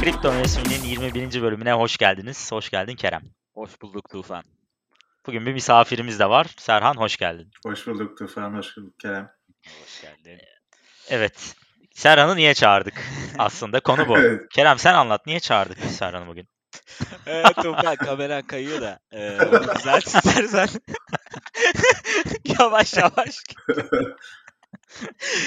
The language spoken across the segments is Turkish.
Kripto Mevsimi'nin 21. bölümüne hoş geldiniz. Hoş geldin Kerem. Hoş bulduk Tufan. Bugün bir misafirimiz de var. Serhan hoş geldin. Hoş bulduk Tufan, hoş bulduk Kerem. Hoş geldin. Evet. Serhan'ı niye çağırdık? Aslında konu bu. Evet. Kerem sen anlat. Niye çağırdık biz Serhan'ı bugün? Evet Tufan kameran kayıyor da. E, onu düzelt istersen. yavaş yavaş.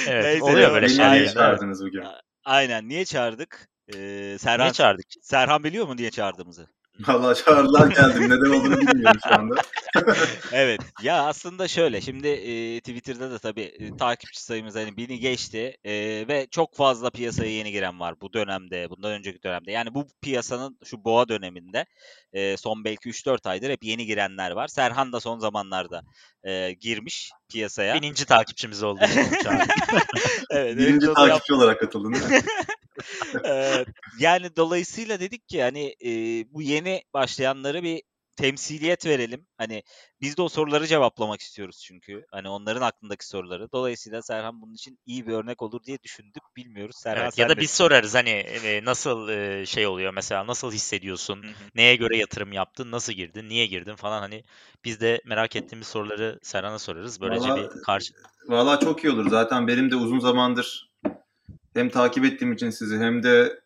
Evet. Neyse, oluyor böyle şeyler. niye çağırdınız bugün? Aynen niye çağırdık? E, Serhan, Niye çağırdık? Serhan biliyor mu niye çağırdığımızı? Vallahi çağrılar geldim. Neden olduğunu bilmiyorum şu anda. Evet. Ya aslında şöyle. Şimdi e, Twitter'da da tabii e, takipçi sayımız hani bini geçti e, ve çok fazla piyasaya yeni giren var bu dönemde, bundan önceki dönemde. Yani bu piyasanın şu boğa döneminde e, son belki 3-4 aydır hep yeni girenler var. Serhan da son zamanlarda e, girmiş piyasaya. Bininci takipçimiz oldu. Evet, Birinci takipçi olarak katıldın? Eee, yani dolayısıyla dedik ki hani eee, bu yeni başlayanları bir temsiliyet verelim. Hani biz de o soruları cevaplamak istiyoruz çünkü. Hani onların aklındaki soruları. Dolayısıyla Serhan bunun için iyi bir örnek olur diye düşündük. Bilmiyoruz. Serhan Evet, sen ya da biz sorarız hani nasıl şey oluyor mesela nasıl hissediyorsun? Hı hı. Neye göre yatırım yaptın? Nasıl girdin? Niye girdin falan hani biz de merak ettiğimiz soruları Serhan'a sorarız. Böylece Vallahi- bir karşı Vallahi çok iyi olur. Zaten benim de uzun zamandır hem takip ettiğim için sizi hem de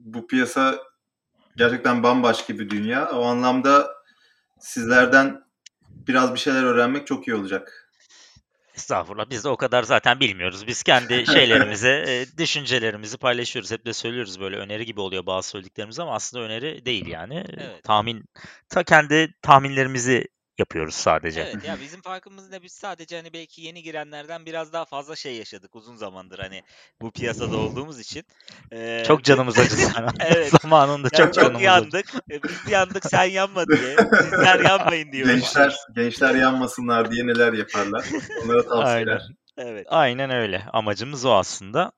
bu piyasa gerçekten bambaşka bir dünya. O anlamda sizlerden biraz bir şeyler öğrenmek çok iyi olacak. Estağfurullah biz de o kadar zaten bilmiyoruz. Biz kendi şeylerimizi, e, düşüncelerimizi paylaşıyoruz. Hep de söylüyoruz böyle öneri gibi oluyor bazı söylediklerimiz ama aslında öneri değil yani. Evet. Tahmin, ta kendi tahminlerimizi yapıyoruz sadece. Evet ya bizim farkımız ne biz sadece hani belki yeni girenlerden biraz daha fazla şey yaşadık uzun zamandır hani bu piyasada olduğumuz için. Eee, Çok canımız acıdı. Evet. Zamanında Ya çok çok, canımız acıdı. yandık. E, biz yandık sen yanma diye. Sizler yanmayın diye. Gençler gençler yanmasınlar diye neler yaparlar. Onlara tavsiyeler. Evet. Aynen öyle. Amacımız o aslında.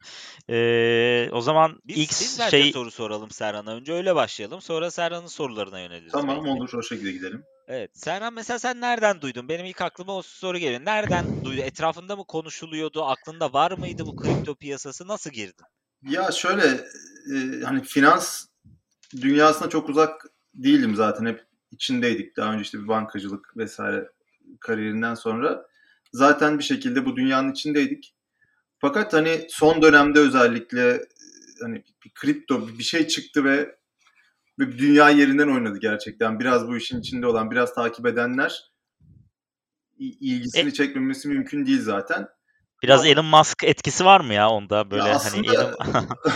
Ee, o zaman Biz, ilk şey soru soralım Serhan'a. Önce öyle başlayalım. Sonra Serhan'ın sorularına yöneliriz. Tamam belki. olur o şekilde gidelim. Evet. Serhan mesela sen nereden duydun? Benim ilk aklıma o soru geliyor. Nereden duydu? Etrafında mı konuşuluyordu? Aklında var mıydı bu kripto piyasası? Nasıl girdin? Ya şöyle e, hani finans dünyasına çok uzak değilim zaten hep içindeydik. Daha önce işte bir bankacılık vesaire kariyerinden sonra zaten bir şekilde bu dünyanın içindeydik. Fakat hani son dönemde özellikle e, hani bir kripto bir şey çıktı ve dünya yerinden oynadı gerçekten. Biraz bu işin içinde olan, biraz takip edenler ilgisini çekmemesi mümkün değil zaten. biraz Elon Musk etkisi var mı ya onda böyle Ya hani Elon,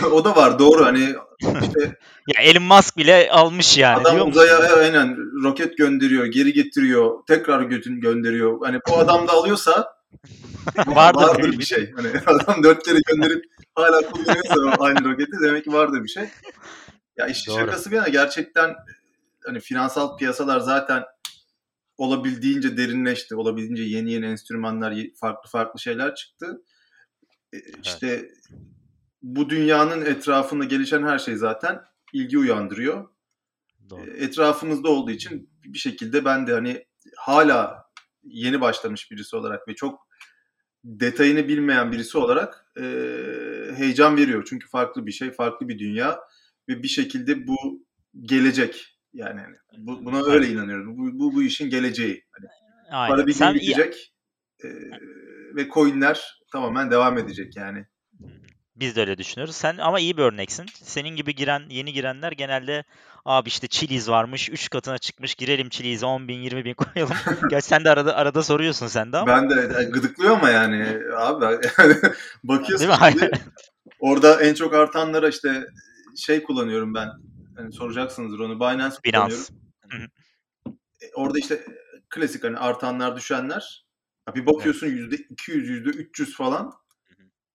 o da var doğru hani işte ya Elon Musk bile almış yani Adam musun? uzaya aynen roket gönderiyor, geri getiriyor, tekrar götün gönderiyor. Hani bu adam da alıyorsa Vardır vardır bir- şey. Hani adam dört kere gönderip hala kullanıyorsa aynı roketi demek ki vardır bir şey. Ya işin Doğru. şakası bir yana gerçekten hani finansal piyasalar zaten olabildiğince derinleşti. Olabildiğince yeni yeni enstrümanlar, farklı farklı şeyler çıktı. E, İşte bu dünyanın etrafında gelişen her şey zaten ilgi uyandırıyor Doğru. etrafımızda olduğu için bir şekilde ben de hani hala yeni başlamış birisi olarak ve çok detayını bilmeyen birisi olarak e, heyecan veriyor. Çünkü farklı bir şey, farklı bir dünya ve bir şekilde bu gelecek. Yani bu, buna öyle inanıyorum. Bu, bu, bu işin geleceği. Hani Aynen. para bir gün Sen bitecek e, ve coinler tamamen devam edecek yani. Biz de öyle düşünüyoruz. Sen ama iyi bir örneksin. Senin gibi giren, yeni girenler genelde abi işte Chiliz varmış, 3 katına çıkmış, girelim Chili's'e 10 bin, 20 bin koyalım. Gerçi sen de arada arada soruyorsun sen de ama. Ben de e, gıdıklıyor ama yani abi yani bakıyorsun Değil mi? şimdi, orada en çok artanlara işte şey kullanıyorum ben. Hani soracaksınızdır onu. Binance, kullanıyorum. Binance. E, Orada işte klasik hani artanlar düşenler. Ya bir bakıyorsun yüzde 200 yüzde 300 falan.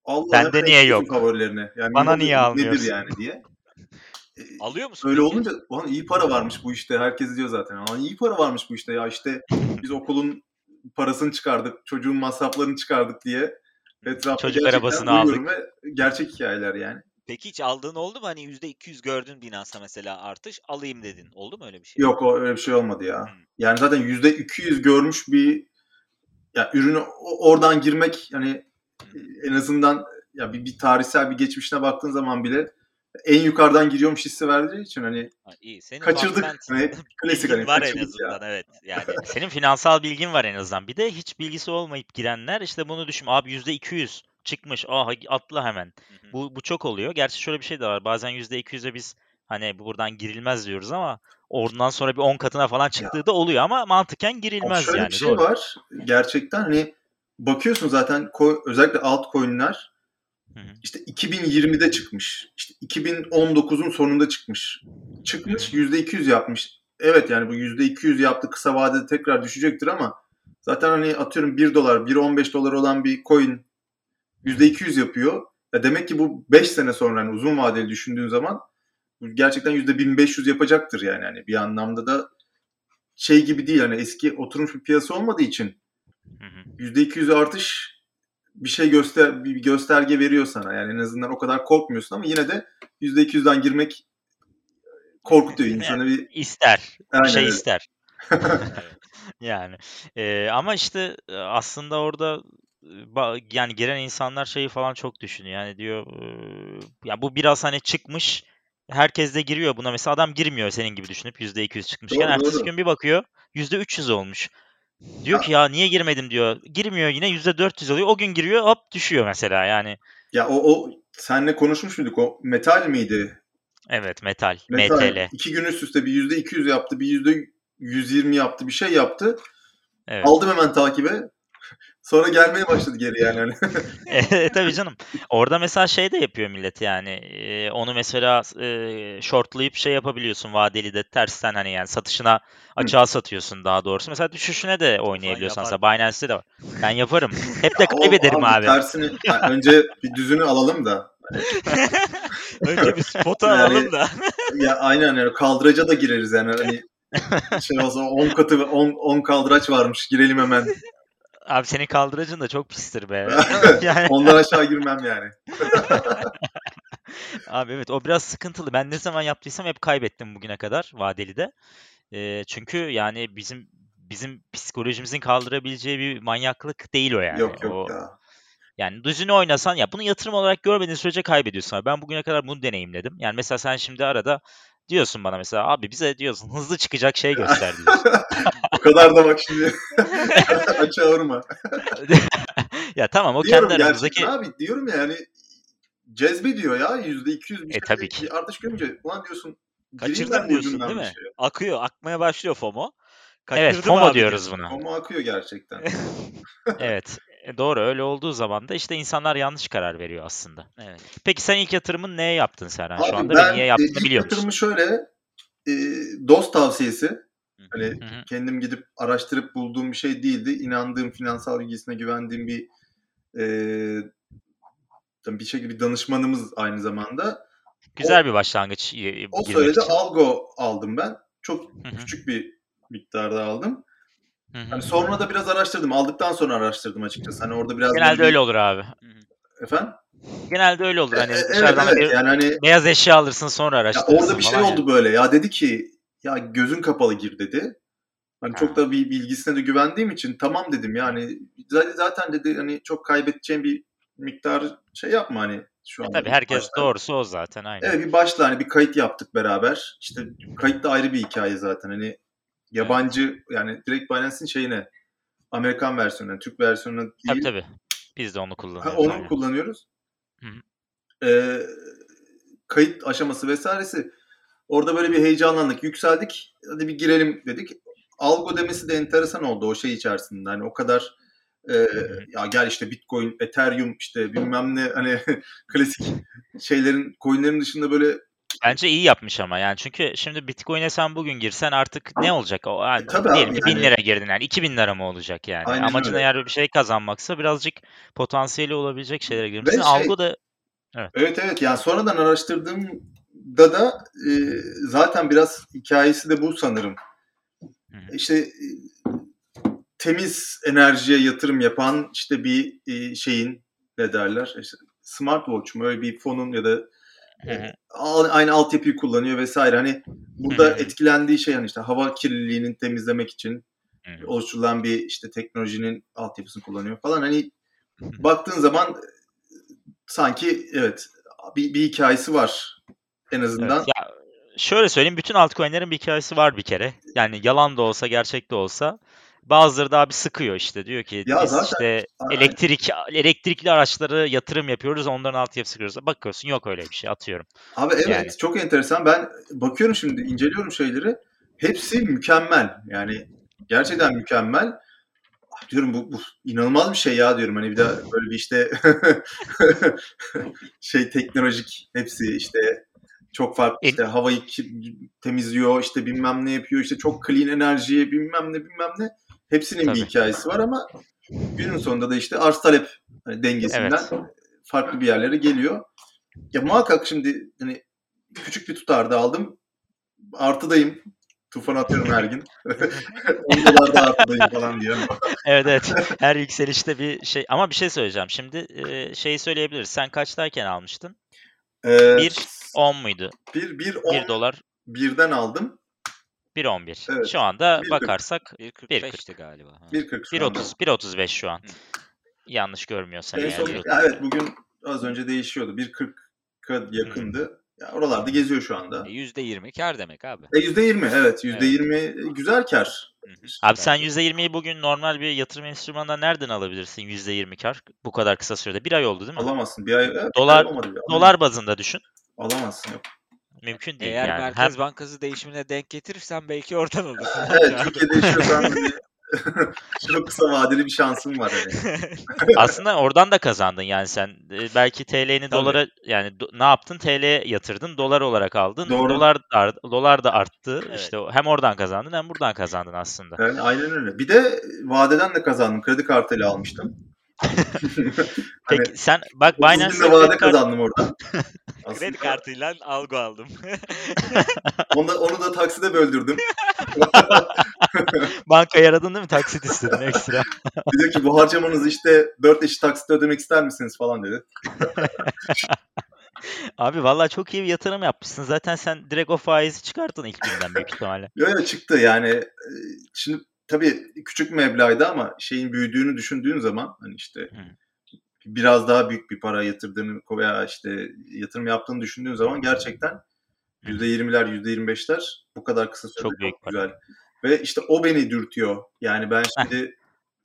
Allah Bende niye yok? favorilerine. Yani Bana niye almıyorsun? Nedir yani diye. E, Alıyor musun? Öyle peki? olunca ulan iyi para varmış bu işte. Herkes diyor zaten. Ama iyi para varmış bu işte ya işte biz okulun parasını çıkardık, çocuğun masraflarını çıkardık diye etrafta Çocuk arabasını duyuyorum Ve gerçek hikayeler yani. Peki hiç aldığın oldu mu? Hani %200 gördün Binance'da mesela artış. Alayım dedin. Oldu mu öyle bir şey? Yok öyle bir şey olmadı ya. Hmm. Yani zaten yüzde 200 görmüş bir ya ürünü oradan girmek yani en azından ya bir, bir tarihsel bir geçmişine baktığın zaman bile en yukarıdan giriyormuş hissi verdiği için hani Ha, iyi. Senin kaçırdık. Hani klasik hani var en azından ya. evet. Yani Senin finansal bilgin var en azından. Bir de hiç bilgisi olmayıp girenler işte bunu düşün. Abi %200 çıkmış. Ah atla hemen. Hı hı. Bu, bu çok oluyor. Gerçi şöyle bir şey de var. Bazen %200'e biz hani bu buradan girilmez diyoruz ama oradan sonra bir 10 katına falan çıktığı da oluyor ama mantıken Ama girilmez şöyle yani. bir şey Doğru. var. Gerçekten hani bakıyorsun zaten özellikle altcoin'ler işte 2020'de çıkmış. İşte 2019'un sonunda çıkmış. Çıkmış %200 yapmış. Evet yani bu %200 yaptı kısa vadede tekrar düşecektir ama zaten hani atıyorum 1 dolar, 1.15 dolar olan bir coin %200 yapıyor. Ya demek ki bu 5 sene sonra hani uzun vadeli düşündüğün zaman gerçekten %1500 yapacaktır yani. yani bir anlamda da şey gibi değil hani eski oturmuş bir piyasa olmadığı için Hı hı. %200 artış bir şey göster bir gösterge veriyor sana. Yani en azından o kadar korkmuyorsun ama yine de %200'den girmek korkutuyor insanı bir İster. Aynen şey öyle. ister. Yani e, ama işte aslında orada yani giren insanlar şeyi falan çok düşünüyor. Yani diyor ya bu biraz hani çıkmış herkes de giriyor buna. Mesela adam girmiyor senin gibi düşünüp %200 çıkmışken Doğru, ertesi doğru. gün bir bakıyor %300 olmuş. Diyor ki ya niye girmedim diyor. Girmiyor yine %400 oluyor. O gün giriyor hop düşüyor mesela yani. ya o, o senle konuşmuş muyduk? O metal miydi? Evet metal, Metal. MTL. İki gün üst üste bir %200 yaptı, bir %120 yaptı, bir şey yaptı. Evet. Aldım hemen takibe. Sonra gelmeye başladı geri yani. Hani E, tabii canım. Orada mesela şey de yapıyor millet yani. E, onu mesela e, shortlayıp şey yapabiliyorsun vadeli de tersten hani yani satışına açığa satıyorsun daha doğrusu. Mesela düşüşüne de oynayabiliyorsun yapar aslında. Binance'de de var. Ben yaparım. Hep de kaybederim abi. Tersini, yani önce bir düzünü alalım da. Önce bir spotu Yani- alalım da. Ya aynen yani kaldıraca da gireriz yani. Hani şey olsa 10 katı 10 10 kaldıraç varmış girelim hemen. Abi senin kaldıracın da çok pistir be. yani Ondan aşağı girmem yani. abi evet o biraz sıkıntılı. Ben ne zaman yaptıysam hep kaybettim bugüne kadar vadeli de. E, çünkü yani bizim bizim psikolojimizin kaldırabileceği bir manyaklık değil o yani. yok yok O- ya. Yani düzünü oynasan ya bunu yatırım olarak görmediğin sürece kaybediyorsun. abi. Ben bugüne kadar bunu deneyimledim. Yani mesela sen şimdi arada diyorsun bana mesela abi bize diyorsun hızlı çıkacak şey göster diyorsun. O kadar da bak şimdi açığa vurma. ya tamam o diyorum kendi aramızdaki abi diyorum ya yani cezbe diyor ya yüzde iki yüz bir E, şey tabii ki. artış görünce ulan diyorsun Kaçırdım diyorsun değil mi? şey. Akıyor. Akmaya başlıyor FOMO. evet Kaçırdım FOMO abi diyoruz buna. Ama akıyor gerçekten. Evet. e, Doğru öyle olduğu zaman da işte insanlar yanlış karar veriyor aslında. Evet. Peki sen ilk yatırımın neye yaptın Serhan şu Abi anda ben ve niye yaptığını ilk biliyor musun? yatırımı şöyle e, dost tavsiyesi hani kendim gidip araştırıp bulduğum bir şey değildi. İnandığım finansal bilgisine güvendiğim bir e, bir şekilde bir danışmanımız aynı zamanda. Güzel bir başlangıç e, O söyledi için. algo aldım ben. Çok küçük bir miktarda aldım. Hı hı. Hani sonra da biraz araştırdım. Aldıktan sonra araştırdım açıkçası. Hani orada biraz Genelde böyle öyle bir- olur abi. Efendim? Genelde öyle olur. Hani E, e, evet evet bir yani hani beyaz eşya alırsın sonra ya araştırırsın orada bir şey falan oldu böyle. Ya dedi ki ya gözün kapalı gir dedi. Hani Ha. çok da bir bilgisine de güvendiğim için tamam dedim yani zaten- dedi hani çok kaybedeceğim bir miktar şey yapma hani şu E anda. tabii herkes başta. doğrusu o zaten aynen. Evet bir başla hani bir kayıt yaptık beraber. İşte kayıt da ayrı bir hikaye zaten. Hani yabancı yani direkt Binance'in şeyine Amerikan versiyonuna, Türk versiyonuna değil. Tabii tabii. Biz de onu Ha, kullanıyoruz. onu aynen. kullanıyoruz. Hı Ee, kayıt aşaması vesairesi. Orada böyle bir heyecanlandık, yükseldik. Hadi bir girelim dedik. Algo demesi de enteresan oldu o şey içerisinde. Hani o kadar e, ya gel işte Bitcoin, Ethereum işte bilmem ne hani klasik şeylerin, coinlerin dışında böyle Bence iyi yapmış ama yani çünkü şimdi Bitcoin'e sen bugün girsen artık ne olacak? O, E, tabii diyelim ki 1000 yani. lira girdin yani 2000 lira mı olacak yani? Aynen Amacın öyle. eğer bir şey kazanmaksa birazcık potansiyeli olabilecek şeylere girmişsin. şey- Algo da Evet evet yani sonradan araştırdığımda da e, zaten biraz hikayesi de bu sanırım. İşte e, temiz enerjiye yatırım yapan işte bir e, şeyin ne derler? İşte smartwatch mu? Öyle bir fonun ya da a- aynı altyapıyı kullanıyor vesaire. Hani burada etkilendiği şey hani işte hava kirliliğinin temizlemek için oluşturulan bir işte teknolojinin altyapısını kullanıyor falan. Hani baktığın zaman sanki evet bir, bir hikayesi var en azından. Evet, ya şöyle söyleyeyim bütün altcoin'lerin bir hikayesi var bir kere. Yani yalan da olsa gerçek de olsa bazıları daha bir sıkıyor işte diyor ki Ya biz zaten- işte Aynen. elektrik elektrikli araçlara yatırım yapıyoruz onların altyapısı kuruyoruz. Bakıyorsun yok öyle bir şey atıyorum. Abi evet Yani. çok enteresan. Ben bakıyorum şimdi inceliyorum şeyleri. Hepsi mükemmel. Yani gerçekten mükemmel. Ah, Diyorum bu, bu inanılmaz bir şey ya diyorum. Hani bir daha böyle bir işte şey teknolojik hepsi işte çok farklı En- işte havayı temizliyor işte bilmem ne yapıyor işte çok clean enerji bilmem ne bilmem ne hepsinin Tabii. bir hikayesi var ama günün sonunda da işte arz talep hani dengesinden Evet. farklı bir yerlere geliyor. Ya muhakkak şimdi hani küçük bir tutarda aldım. Artıdayım. Tufan atıyorum her gün. 10 dolarda artıdayım falan diyor. Evet evet her yükselişte bir şey ama bir şey söyleyeceğim. Şimdi e, şeyi söyleyebiliriz. Sen kaçtayken almıştın? Ee, Bir 10 muydu? bir, bir, 1 on, dolar birden aldım. 1.11. Evet, Şu anda 1.40. bakarsak 1.45'ti galiba. Ha. 1.40 şu anda. 1.30 1.35 şu an. Hı. Yanlış görmüyorsam En yani. son, 1.30. ya evet bugün az önce değişiyordu. 1.40'a yakındı. Ya oralarda geziyor şu anda. E, %20 kar demek abi. E %20 evet %20 güzel kar. Hı hı. Abi sen Bence. %20'yi bugün normal bir yatırım enstrümanından nereden alabilirsin %20 kar bu kadar kısa sürede? Bir ay oldu değil mi? Alamazsın. Bir ay evet, Dolar- bir. Dolar bazında düşün. Alamazsın yok. Mümkün değil Eğer yani. Merkez Hem Bankası değişimine denk getirirsen belki oradan alırsın. Evet Türkiye'de yaşıyorsan hani çok kısa vadeli bir şansın var hani. aslında oradan da kazandın yani sen e, belki TL'ni dolara yani do- ne yaptın? TL yatırdın, dolar olarak aldın. Doğru. Dolar da, ar- dolar da arttı. Evet. İşte hem oradan kazandın hem buradan kazandın aslında. Yani aynen öyle. Bir de vadeden de kazandım. Kredi kartıyla almıştım. Peki Hani sen bak 30 Binance'e günde vade kredi kazandım. Aslında Kredi kartıyla algo aldım. Onu da, onu da takside böldürdüm. bankayı aradın değil mi? Taksit istedin ekstra. Dedi ki bu harcamanızı işte 4 eşit taksitle ödemek ister misiniz falan dedi. Abi vallahi çok iyi bir yatırım yapmışsın. Zaten sen direkt o faizi çıkarttın ilk günden büyük ihtimalle. Yo yo çıktı yani. e, Şimdi tabii küçük meblağdı ama şeyin büyüdüğünü düşündüğün zaman hani işte biraz daha büyük bir para yatırdığını veya işte yatırım yaptığını düşündüğün zaman gerçekten %20'ler %25'ler bu kadar kısa sürede Çok çok, para. güzel. Ve işte o beni dürtüyor. Yani ben şimdi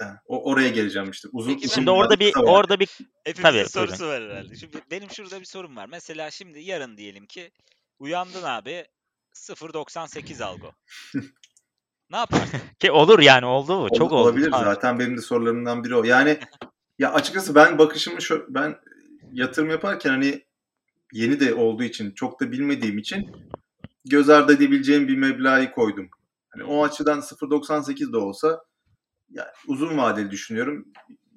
heh, o, oraya geleceğim işte. Uzun, Peki uzun Şimdi orada bir var. orada bir Hepimizin Tabii, sorusu var herhalde. Şimdi benim şurada bir sorum var. Mesela şimdi yarın diyelim ki uyandın abi 0.98 algo. ne yaparsın? ki olur yani oldu mu? Çok Ol- oldu. Olabilir Tamam. zaten benim de sorularımdan biri o. Yani ya açıkçası ben bakışımı şu ben yatırım yaparken hani yeni de olduğu için çok da bilmediğim için göz ardı edebileceğim bir meblağı koydum. Hani o açıdan 0.98 de olsa yani uzun vadeli düşünüyorum.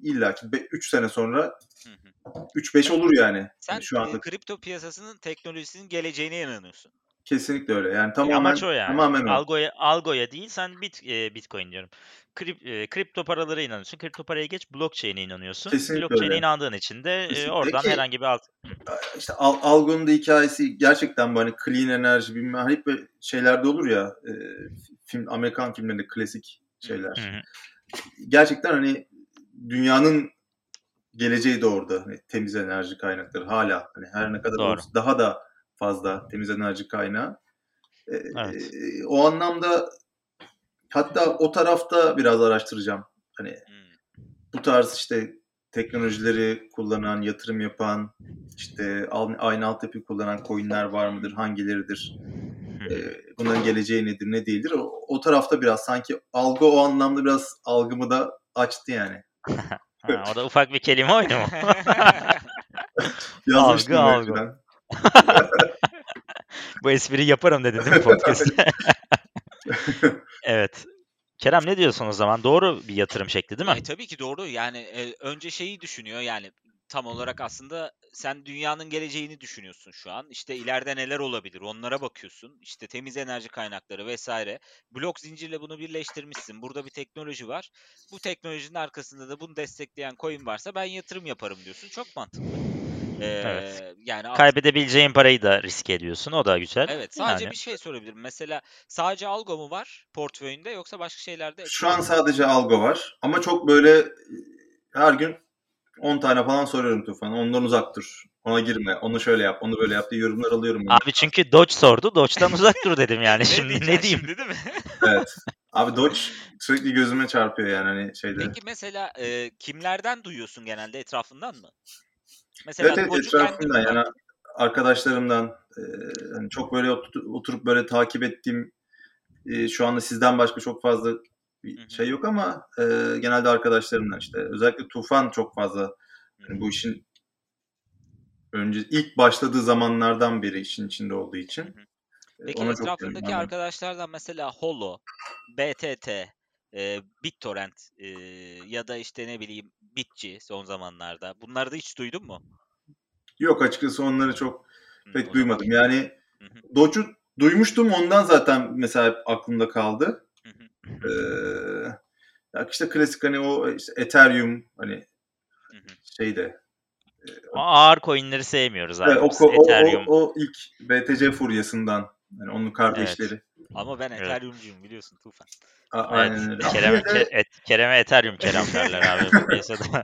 İlla ki 3 sene sonra Hı hı. 3-5 olur yani. Sen Hani şu anda e, kripto piyasasının teknolojisinin geleceğine inanıyorsun. Kesinlikle öyle. Yani E, tamamen Amaç o yani. tamamen o. Algoya, algoya değil sen bit, e, Bitcoin diyorum. Krip, e, kripto paralara inanıyorsun. Kripto paraya geç blockchain'e inanıyorsun. Kesinlikle Blockchain'e öyle. inandığın için de e, oradan Peki- herhangi bir alt... işte Al- Algon'un da hikayesi gerçekten bu hani clean enerji bilmem hep böyle şeylerde olur ya e, film Amerikan filmlerinde klasik şeyler. Gerçekten hani dünyanın geleceği de orada. Hani temiz enerji kaynakları hala hani her ne kadar Doğru. daha da fazla temiz enerji kaynağı. E, Evet. e, o anlamda hatta o tarafta biraz araştıracağım. Hani bu tarz işte teknolojileri kullanan, yatırım yapan, işte aynı altyapıyı kullanan coinler var mıdır, hangileridir. Ee, bunların geleceği nedir, ne değildir. O, o tarafta biraz sanki algı o anlamda biraz algımı da açtı yani. Ha, o da ufak bir kelime oyunu mu? Algı, önceden. Bu espriyi yaparım dedin değil mi podcast'te? evet. Kerem ne diyorsun o zaman? Doğru bir yatırım şekli değil mi? E, tabii ki doğru. Yani e, önce şeyi düşünüyor. Yani tam olarak aslında sen dünyanın geleceğini düşünüyorsun şu an. İşte ileride neler olabilir onlara bakıyorsun. İşte temiz enerji kaynakları vesaire. Blok zincirle bunu birleştirmişsin. Burada bir teknoloji var. Bu teknolojinin arkasında da bunu destekleyen coin varsa ben yatırım yaparım diyorsun. Çok mantıklı. Ee, Evet. Yani Kaybedebileceğin parayı da riske ediyorsun. O da güzel. Evet, sadece Yani. bir şey sorabilirim. Mesela sadece algo mu var portföyünde yoksa başka şeylerde? Şu an sadece algo var. Ama çok böyle e, her gün 10 tane falan soruyorum Tufan. Ondan uzak dur. Ona girme. Onu şöyle yap. Onu böyle yap diye yorumlar alıyorum. ben. Abi çünkü Dodge sordu. Dodge'dan uzak dur dedim yani. Şimdi ne diyeyim? Şimdi değil mi? Evet. Abi Dodge sürekli gözüme çarpıyor yani hani şeyde. Peki mesela e, kimlerden duyuyorsun genelde etrafından mı? Mesela Evet evet etrafımdan yani arkadaşlarımdan e, hani çok böyle otur- oturup böyle takip ettiğim e, şu anda sizden başka çok fazla bir şey yok ama e, genelde arkadaşlarımdan işte. Özellikle Tufan çok fazla hı. bu işin önce ilk başladığı zamanlardan beri işin içinde olduğu için e, Peki ona etrafındaki arkadaşlardan mesela Holo, BTT, e, BitTorrent e, ya da işte ne bileyim Bitçi son zamanlarda. Bunları da hiç duydun mu? Yok açıkçası onları çok Hı, o pek zaman- duymadım. Yani Hı hı, Doge'u duymuştum ondan zaten mesela aklımda kaldı. Ee, ya işte klasik hani o işte Ethereum hani şeyde O ağır coinleri sevmiyoruz abi. Evet, o, o, o, Ethereum. o ilk BTC furyasından yani onun kardeşleri. Ama ben Evet. Ethereum'cuyum biliyorsun Tufan. A- Evet. Aynen öyle. Ama Kerem'e, yine de- Ke- et- Kerem'e Ethereum Kerem derler abi piyasada.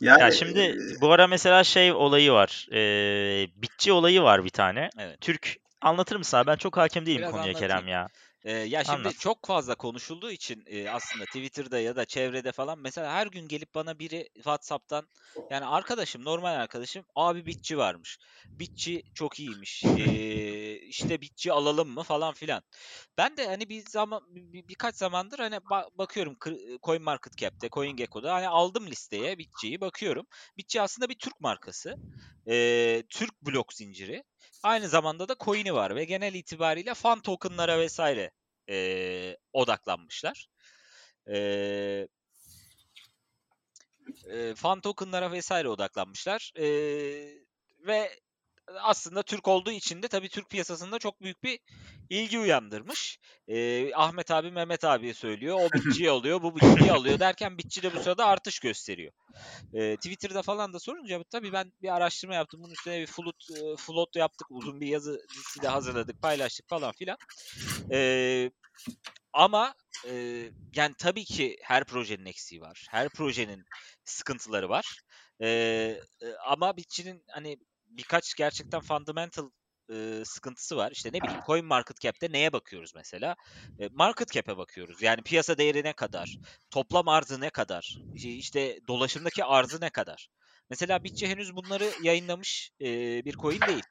yani ya şimdi bu ara mesela şey olayı var. Eee bitçi olayı var bir tane. Evet. Türk anlatır mısın abi? Ben çok hakim değilim Biraz konuya anlatayım. Kerem ya. Ee, ya şimdi Anlat. çok fazla konuşulduğu için e, aslında Twitter'da ya da çevrede falan mesela her gün gelip bana biri WhatsApp'tan yani arkadaşım normal arkadaşım abi bitçi varmış. Bitçi çok iyiymiş. Ee, işte bitçi alalım mı falan filan. Ben de hani bir zaman bir- birkaç zamandır hani ba- bakıyorum Coin Market Cap'te, CoinGecko'da hani aldım listeye bitçiyi bakıyorum. Bitçi aslında bir Türk markası. Ee, Türk blok zinciri. Aynı zamanda da coin'i var ve genel itibariyle fan token'lara vesaire eee, odaklanmışlar. Eee eee, fan token'lara vesaire odaklanmışlar. Eee, ve aslında Türk olduğu için de tabii Türk piyasasında çok büyük bir ilgi uyandırmış. Eee, Ahmet abi Mehmet abiye söylüyor. O bitçiyi alıyor, bu bitçiyi alıyor derken bitçi de bu sırada artış gösteriyor. Eee, Twitter'da falan da sorunca tabii ben bir araştırma yaptım. Bunun üstüne bir float, float yaptık. Uzun bir yazı dizisi de hazırladık, paylaştık falan filan. Eee, ama eee, yani tabii ki her projenin eksiği var. Her projenin sıkıntıları var. Eee, e, ama bitçinin hani birkaç gerçekten fundamental eee, sıkıntısı var. İşte ne bileyim Coin Market Cap'te neye bakıyoruz mesela? E, market Cap'e bakıyoruz. Yani piyasa değeri ne kadar? Toplam arzı ne kadar? İşte- dolaşımdaki arzı ne kadar? Mesela Bitçi henüz bunları yayınlamış eee, bir coin değil.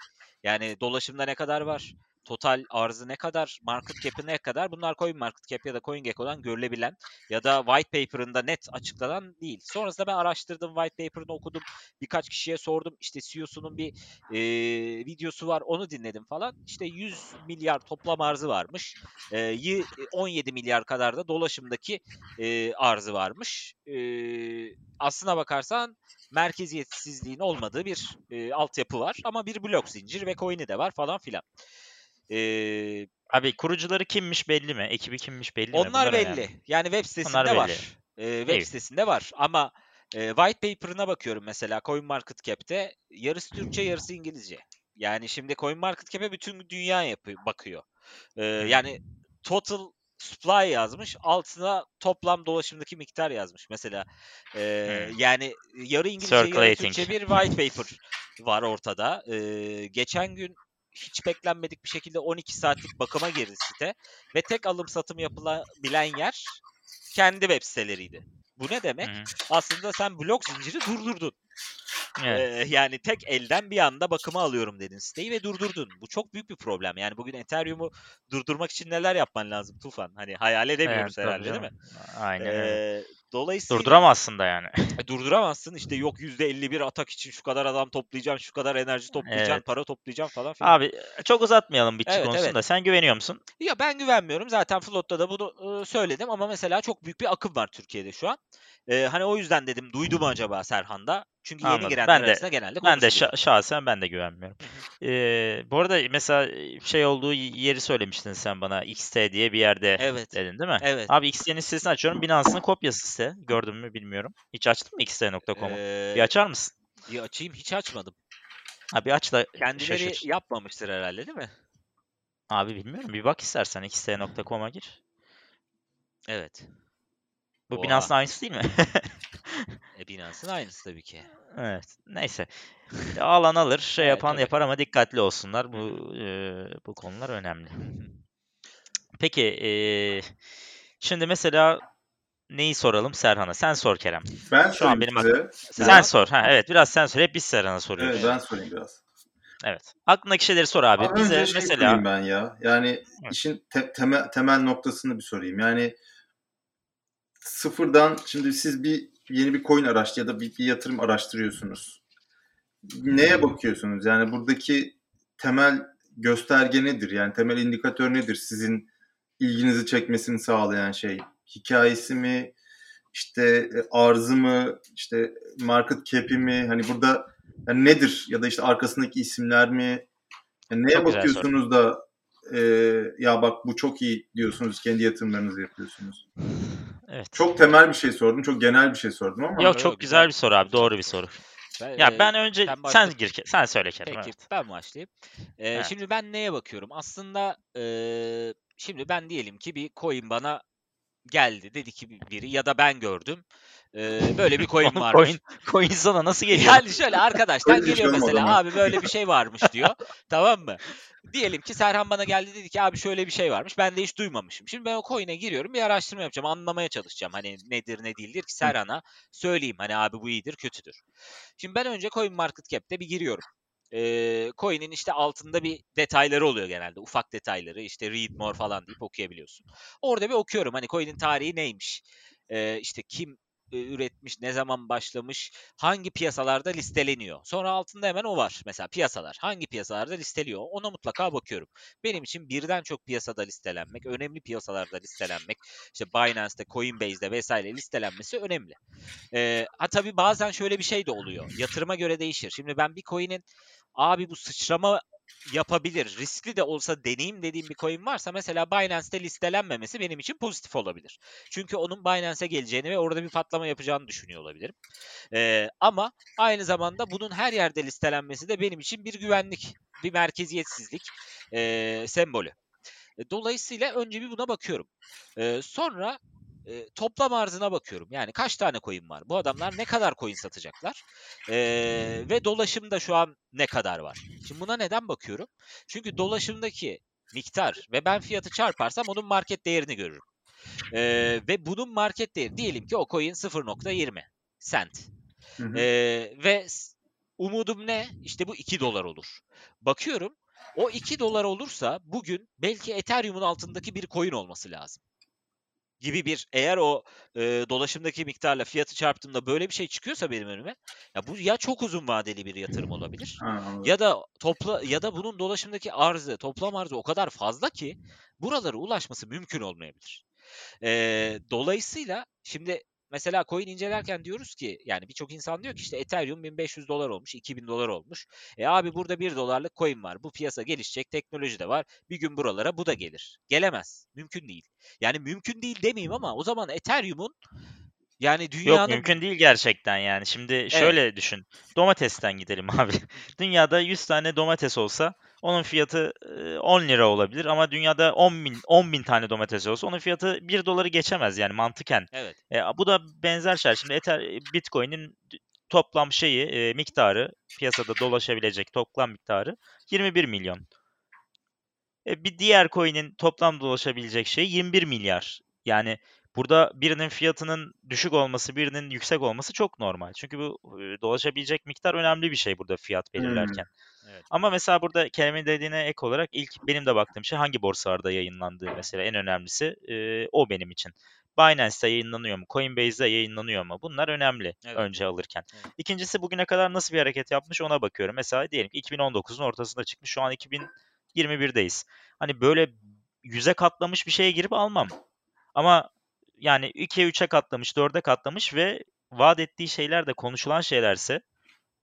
Yani dolaşımda ne kadar var? Total arzı ne kadar? Market cap'i ne kadar? Bunlar Coin Market Cap ya da CoinGecko'dan görülebilen ya da white paper'ında net açıklanan değil. Sonrasında ben araştırdım, white paper'ını okudum. Birkaç kişiye sordum. İşte CEO'sunun bir eee, videosu var, onu dinledim falan. İşte 100 milyar toplam arzı varmış. Yı- 17 milyar kadar da dolaşımdaki eee, arzı varmış. Eee, aslına bakarsan merkeziyetsizliğin olmadığı bir e, altyapı var ama bir blok zincir ve coin'i de var falan filan. Ee, Abi kurucuları kimmiş belli mi? Ekibi kimmiş belli mi? onlar belli. önemli. Yani web sitesinde Onlar var. belli. Ee, web İyi. sitesinde var ama e, white paper'ına bakıyorum mesela CoinMarketCap'te yarısı Türkçe yarısı İngilizce. Yani şimdi CoinMarketCap'e bütün dünya yapıyor, bakıyor. Ee, yani total supply yazmış. Altına toplam dolaşımdaki miktar yazmış. Mesela e, Hmm. yani yarı İngilizce yarı. Türkçe bir white paper var ortada. Ee, geçen gün hiç beklenmedik bir şekilde 12 saatlik bakıma girdi site ve tek alım satım yapılabilen yer kendi web siteleriydi. Bu ne demek? Hı. Aslında sen blok zinciri durdurdun. Evet. Ee, yani tek elden bir anda bakıma alıyorum dedin siteyi ve durdurdun. Bu çok büyük bir problem. Yani bugün Ethereum'u durdurmak için neler yapman lazım Tufan? Hani hayal edemiyoruz Evet, herhalde değil mi? Aynen. Ee, dolayısıyla Durduramazsın da yani. e, durduramazsın. İşte yok %51 atak için şu kadar adam toplayacaksın, şu kadar enerji toplayacaksın, Evet. para toplayacaksın falan filan. Abi çok uzatmayalım bitçi Evet, konusunu evet. da. Sen güveniyor musun? Ya ben güvenmiyorum. Zaten Float'ta da bunu e, söyledim ama mesela çok büyük bir akım var Türkiye'de şu an. E, hani o yüzden dedim duydu mu acaba Serhan'da? Çünkü yeni Anladım. girenler Ben de- arasında genelde Ben de şa- şahsen ben de güvenmiyorum. Ee, bu arada mesela şey olduğu yeri söylemiştin sen bana XT diye bir yerde Evet. dedin değil mi? Evet. Abi XT'nin sitesini açıyorum. Binance'ın kopyası site. Gördün mü bilmiyorum. Hiç açtın mı XT.com'u? Ee, Bir açar mısın? bir açayım hiç açmadım. Ha bir aç da Kendileri şaşır. yapmamıştır herhalde değil mi? Abi bilmiyorum. Bir bak istersen XT.com'a gir. Evet. Bu Oha. Binance'ın aynısı değil mi? Binance'ın aynısı tabii ki. evet. Neyse. Alan alır, şey Evet, yapan tabii. yapar ama dikkatli olsunlar. Bu e, bu konular önemli. Peki e, şimdi mesela neyi soralım Serhan'a? Sen sor Kerem. Ben Şu an benim size. Sen Serhan? sor. Ha evet biraz sen sor. Hep biz Serhan'a soruyoruz. Evet ben sorayım biraz. Evet. Aklındaki şeyleri sor abi. Bize önce şey mesela ben ya. Yani Hı. işin te- temel, temel noktasını bir sorayım. Yani sıfırdan şimdi siz bir yeni bir coin araç ya da bir, bir yatırım araştırıyorsunuz. Neye bakıyorsunuz? Yani buradaki temel gösterge nedir? Yani temel indikatör nedir? Sizin ilginizi çekmesini sağlayan şey. Hikayesi mi? İşte e, arzı mı? İşte market cap'i mi? Hani burada yani nedir? Ya da işte arkasındaki isimler mi? Yani neye Çok bakıyorsunuz da e, ya bak bu çok iyi diyorsunuz kendi yatırımlarınızı yapıyorsunuz. Evet. Çok temel bir şey sordum. Çok genel bir şey sordum ama Yok Yo, çok güzel bir soru abi. Doğru bir soru. Ben, Ya e, ben önce sen sen gir sen söyle Kerem. Peki evet. ben başlayayım. Ee, Evet. Şimdi ben neye bakıyorum? Aslında eee, şimdi ben diyelim ki bir coin bana geldi. Dedi ki bir- biri ya da ben gördüm. Eee, böyle bir coin varmış. Coin, coin sana nasıl geliyor? Yani şöyle arkadaştan şey geliyor olmadı mesela abi böyle bir şey varmış diyor. tamam mı? Diyelim ki Serhan bana geldi dedi ki abi şöyle bir şey varmış. Ben de hiç duymamışım. Şimdi ben o coin'e giriyorum bir araştırma yapacağım. Anlamaya çalışacağım. Hani nedir ne değildir ki Serhan'a söyleyeyim. Hani abi bu iyidir kötüdür. Şimdi ben önce Coin Market Cap'te bir giriyorum. Ee, coin'in işte altında bir detayları oluyor genelde. Ufak detayları işte read more falan deyip okuyabiliyorsun. Orada bir okuyorum hani coin'in tarihi neymiş. Ee, işte kim e, üretmiş, ne zaman başlamış, hangi piyasalarda listeleniyor. Sonra altında hemen o var. Mesela piyasalar. Hangi piyasalarda listeliyor? Ona mutlaka bakıyorum. Benim için birden çok piyasada listelenmek, önemli piyasalarda listelenmek, işte Binance'te, Coinbase'de vesaire listelenmesi önemli. Ee, ha tabii bazen şöyle bir şey de oluyor. Yatırıma göre değişir. Şimdi ben bir coin'in abi bu sıçrama yapabilir, riskli de olsa deneyim dediğim bir coin varsa mesela Binance'te listelenmemesi benim için pozitif olabilir. Çünkü onun Binance'e geleceğini ve orada bir patlama yapacağını düşünüyor olabilirim. Ee, ama aynı zamanda bunun her yerde listelenmesi de benim için bir güvenlik, bir merkeziyetsizlik ee, sembolü. E, Dolayısıyla önce bir buna bakıyorum. Ee, sonra e, toplam arzına bakıyorum. Yani kaç tane coin var? Bu adamlar ne kadar coin satacaklar? Ee, ve dolaşımda şu an ne kadar var? Şimdi buna neden bakıyorum? Çünkü dolaşımdaki miktar ve ben fiyatı çarparsam onun market değerini görürüm. Ee, ve bunun market değeri diyelim ki o coin 0.20 cent. Hı hı. Ee, ve umudum ne? İşte bu 2 dolar olur. Bakıyorum o 2 dolar olursa bugün belki Ethereum'un altındaki bir coin olması lazım. Gibi bir eğer o e, dolaşımdaki miktarla fiyatı çarptığımda böyle bir şey çıkıyorsa benim önüme ya bu ya çok uzun vadeli bir yatırım olabilir Ha, ya da topla ya da bunun dolaşımdaki arzı, toplam arzı o kadar fazla ki buralara ulaşması mümkün olmayabilir. Ee, dolayısıyla şimdi mesela coin incelerken diyoruz ki yani birçok insan diyor ki işte Ethereum 1500 dolar olmuş, 2000 dolar olmuş. E abi burada 1 dolarlık coin var. Bu piyasa gelişecek, teknoloji de var. Bir gün buralara bu da gelir. Gelemez. Mümkün değil. Yani mümkün değil demeyeyim ama o zaman Ethereum'un yani dünyanın Yok mümkün değil gerçekten yani. Şimdi şöyle düşün. Domatesten gidelim abi. Dünyada 100 tane domates olsa onun fiyatı e, 10 lira olabilir ama dünyada 10 bin, 10 bin tane domates olsa onun fiyatı 1 doları geçemez yani mantıken. Evet. E, bu da benzer şey. Şimdi Ether, Bitcoin'in toplam şeyi e, miktarı piyasada dolaşabilecek toplam miktarı 21 milyon. E, bir diğer coin'in toplam dolaşabilecek şey 21 milyar. Yani burada birinin fiyatının düşük olması, birinin yüksek olması çok normal. Çünkü bu e, dolaşabilecek miktar önemli bir şey burada fiyat belirlerken. Evet. Ama mesela burada Kerem'in dediğine ek olarak ilk benim de baktığım şey hangi borsalarda yayınlandığı mesela en önemlisi e, o benim için. Binance'te yayınlanıyor mu? Coinbase'de yayınlanıyor mu? Bunlar önemli Evet. önce alırken. Evet. İkincisi bugüne kadar nasıl bir hareket yapmış ona bakıyorum. Mesela diyelim ki 2019'un ortasında çıkmış. Şu an 2021'deyiz. Hani böyle yüze katlamış bir şeye girip almam. Ama yani 2'ye 3'e katlamış, 4'e katlamış ve vaat ettiği şeyler de konuşulan şeylerse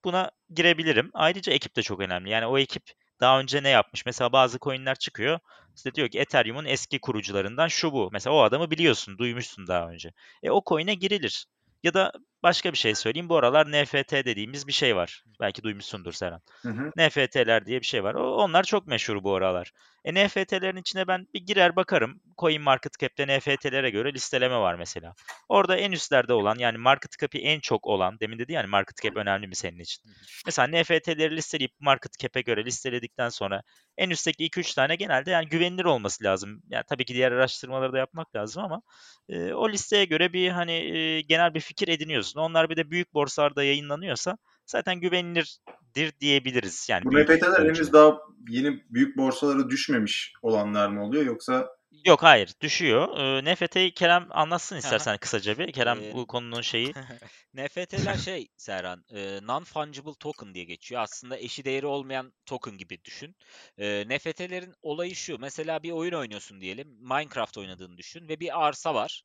buna girebilirim. Ayrıca ekip de çok önemli. Yani o ekip daha önce ne yapmış? Mesela bazı coinler çıkıyor. İşte diyor ki Ethereum'un eski kurucularından şu bu. Mesela o adamı biliyorsun, duymuşsun daha önce. E o coin'e girilir. Ya da başka bir şey söyleyeyim. Bu aralar NFT dediğimiz bir şey var. Belki duymuşsundur Serhan. Hı hı. NFT'ler diye bir şey var. O- Onlar çok meşhur bu aralar. E NFT'lerin içine ben bir girer bakarım. Coin Market Cap'te NFT'lere göre listeleme var mesela. Orada en üstlerde olan yani market cap'i en çok olan demin dedi yani market cap önemli mi senin için? Mesela NFT'leri listeleyip market cap'e göre listeledikten sonra en üstteki 2-3 tane genelde yani güvenilir olması lazım. Yani tabii ki diğer araştırmaları da yapmak lazım ama e, o listeye göre bir hani e, genel bir fikir ediniyorsun. Onlar bir de büyük borsalarda yayınlanıyorsa zaten güvenilirdir diyebiliriz. Yani Bu ölçüde. henüz daha yeni büyük borsalara düşmemiş olanlar mı oluyor yoksa Yok hayır düşüyor. Ee, NFT'yi Kerem anlatsın Aha. istersen kısaca bir. Kerem Ee, bu konunun şeyi. NFT'ler şey Serhan, e, non-fungible token diye geçiyor. Aslında eşi değeri olmayan token gibi düşün. E, NFT'lerin olayı şu. Mesela bir oyun oynuyorsun diyelim. Minecraft oynadığını düşün ve bir arsa var.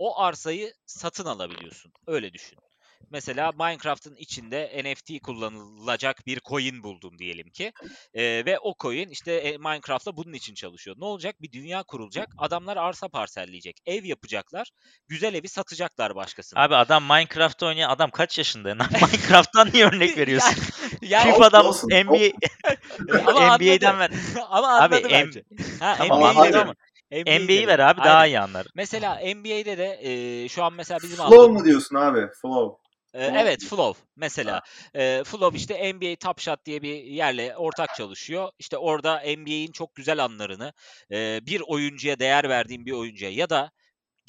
O arsayı satın alabiliyorsun. Öyle düşün. Mesela Minecraft'ın içinde NFT kullanılacak bir coin buldun diyelim ki. E, ve o coin işte e, Minecraft'ta bunun için çalışıyor. Ne olacak? Bir dünya kurulacak. Adamlar arsa parselleyecek. Ev yapacaklar. Güzel evi satacaklar başkasına. Abi adam Minecraft oynayan adam kaç yaşında? Minecraft'tan niye örnek veriyorsun? Yani, FIFA adam olsun, NBA ama NBA'den ver. ama Abi, anladı M- bence. Ha, Tamam ver ama NBA'yi NBA'yi ver. abi daha Aynen. iyi anlar. Mesela NBA'de de e, şu an mesela bizim flow aldığımız mu diyorsun abi? Flow. e, Flow evet? Flow mesela. E, Flow işte NBA Top Shot diye bir yerle ortak çalışıyor. İşte orada NBA'in çok güzel anlarını e, bir oyuncuya değer verdiğin bir oyuncuya ya da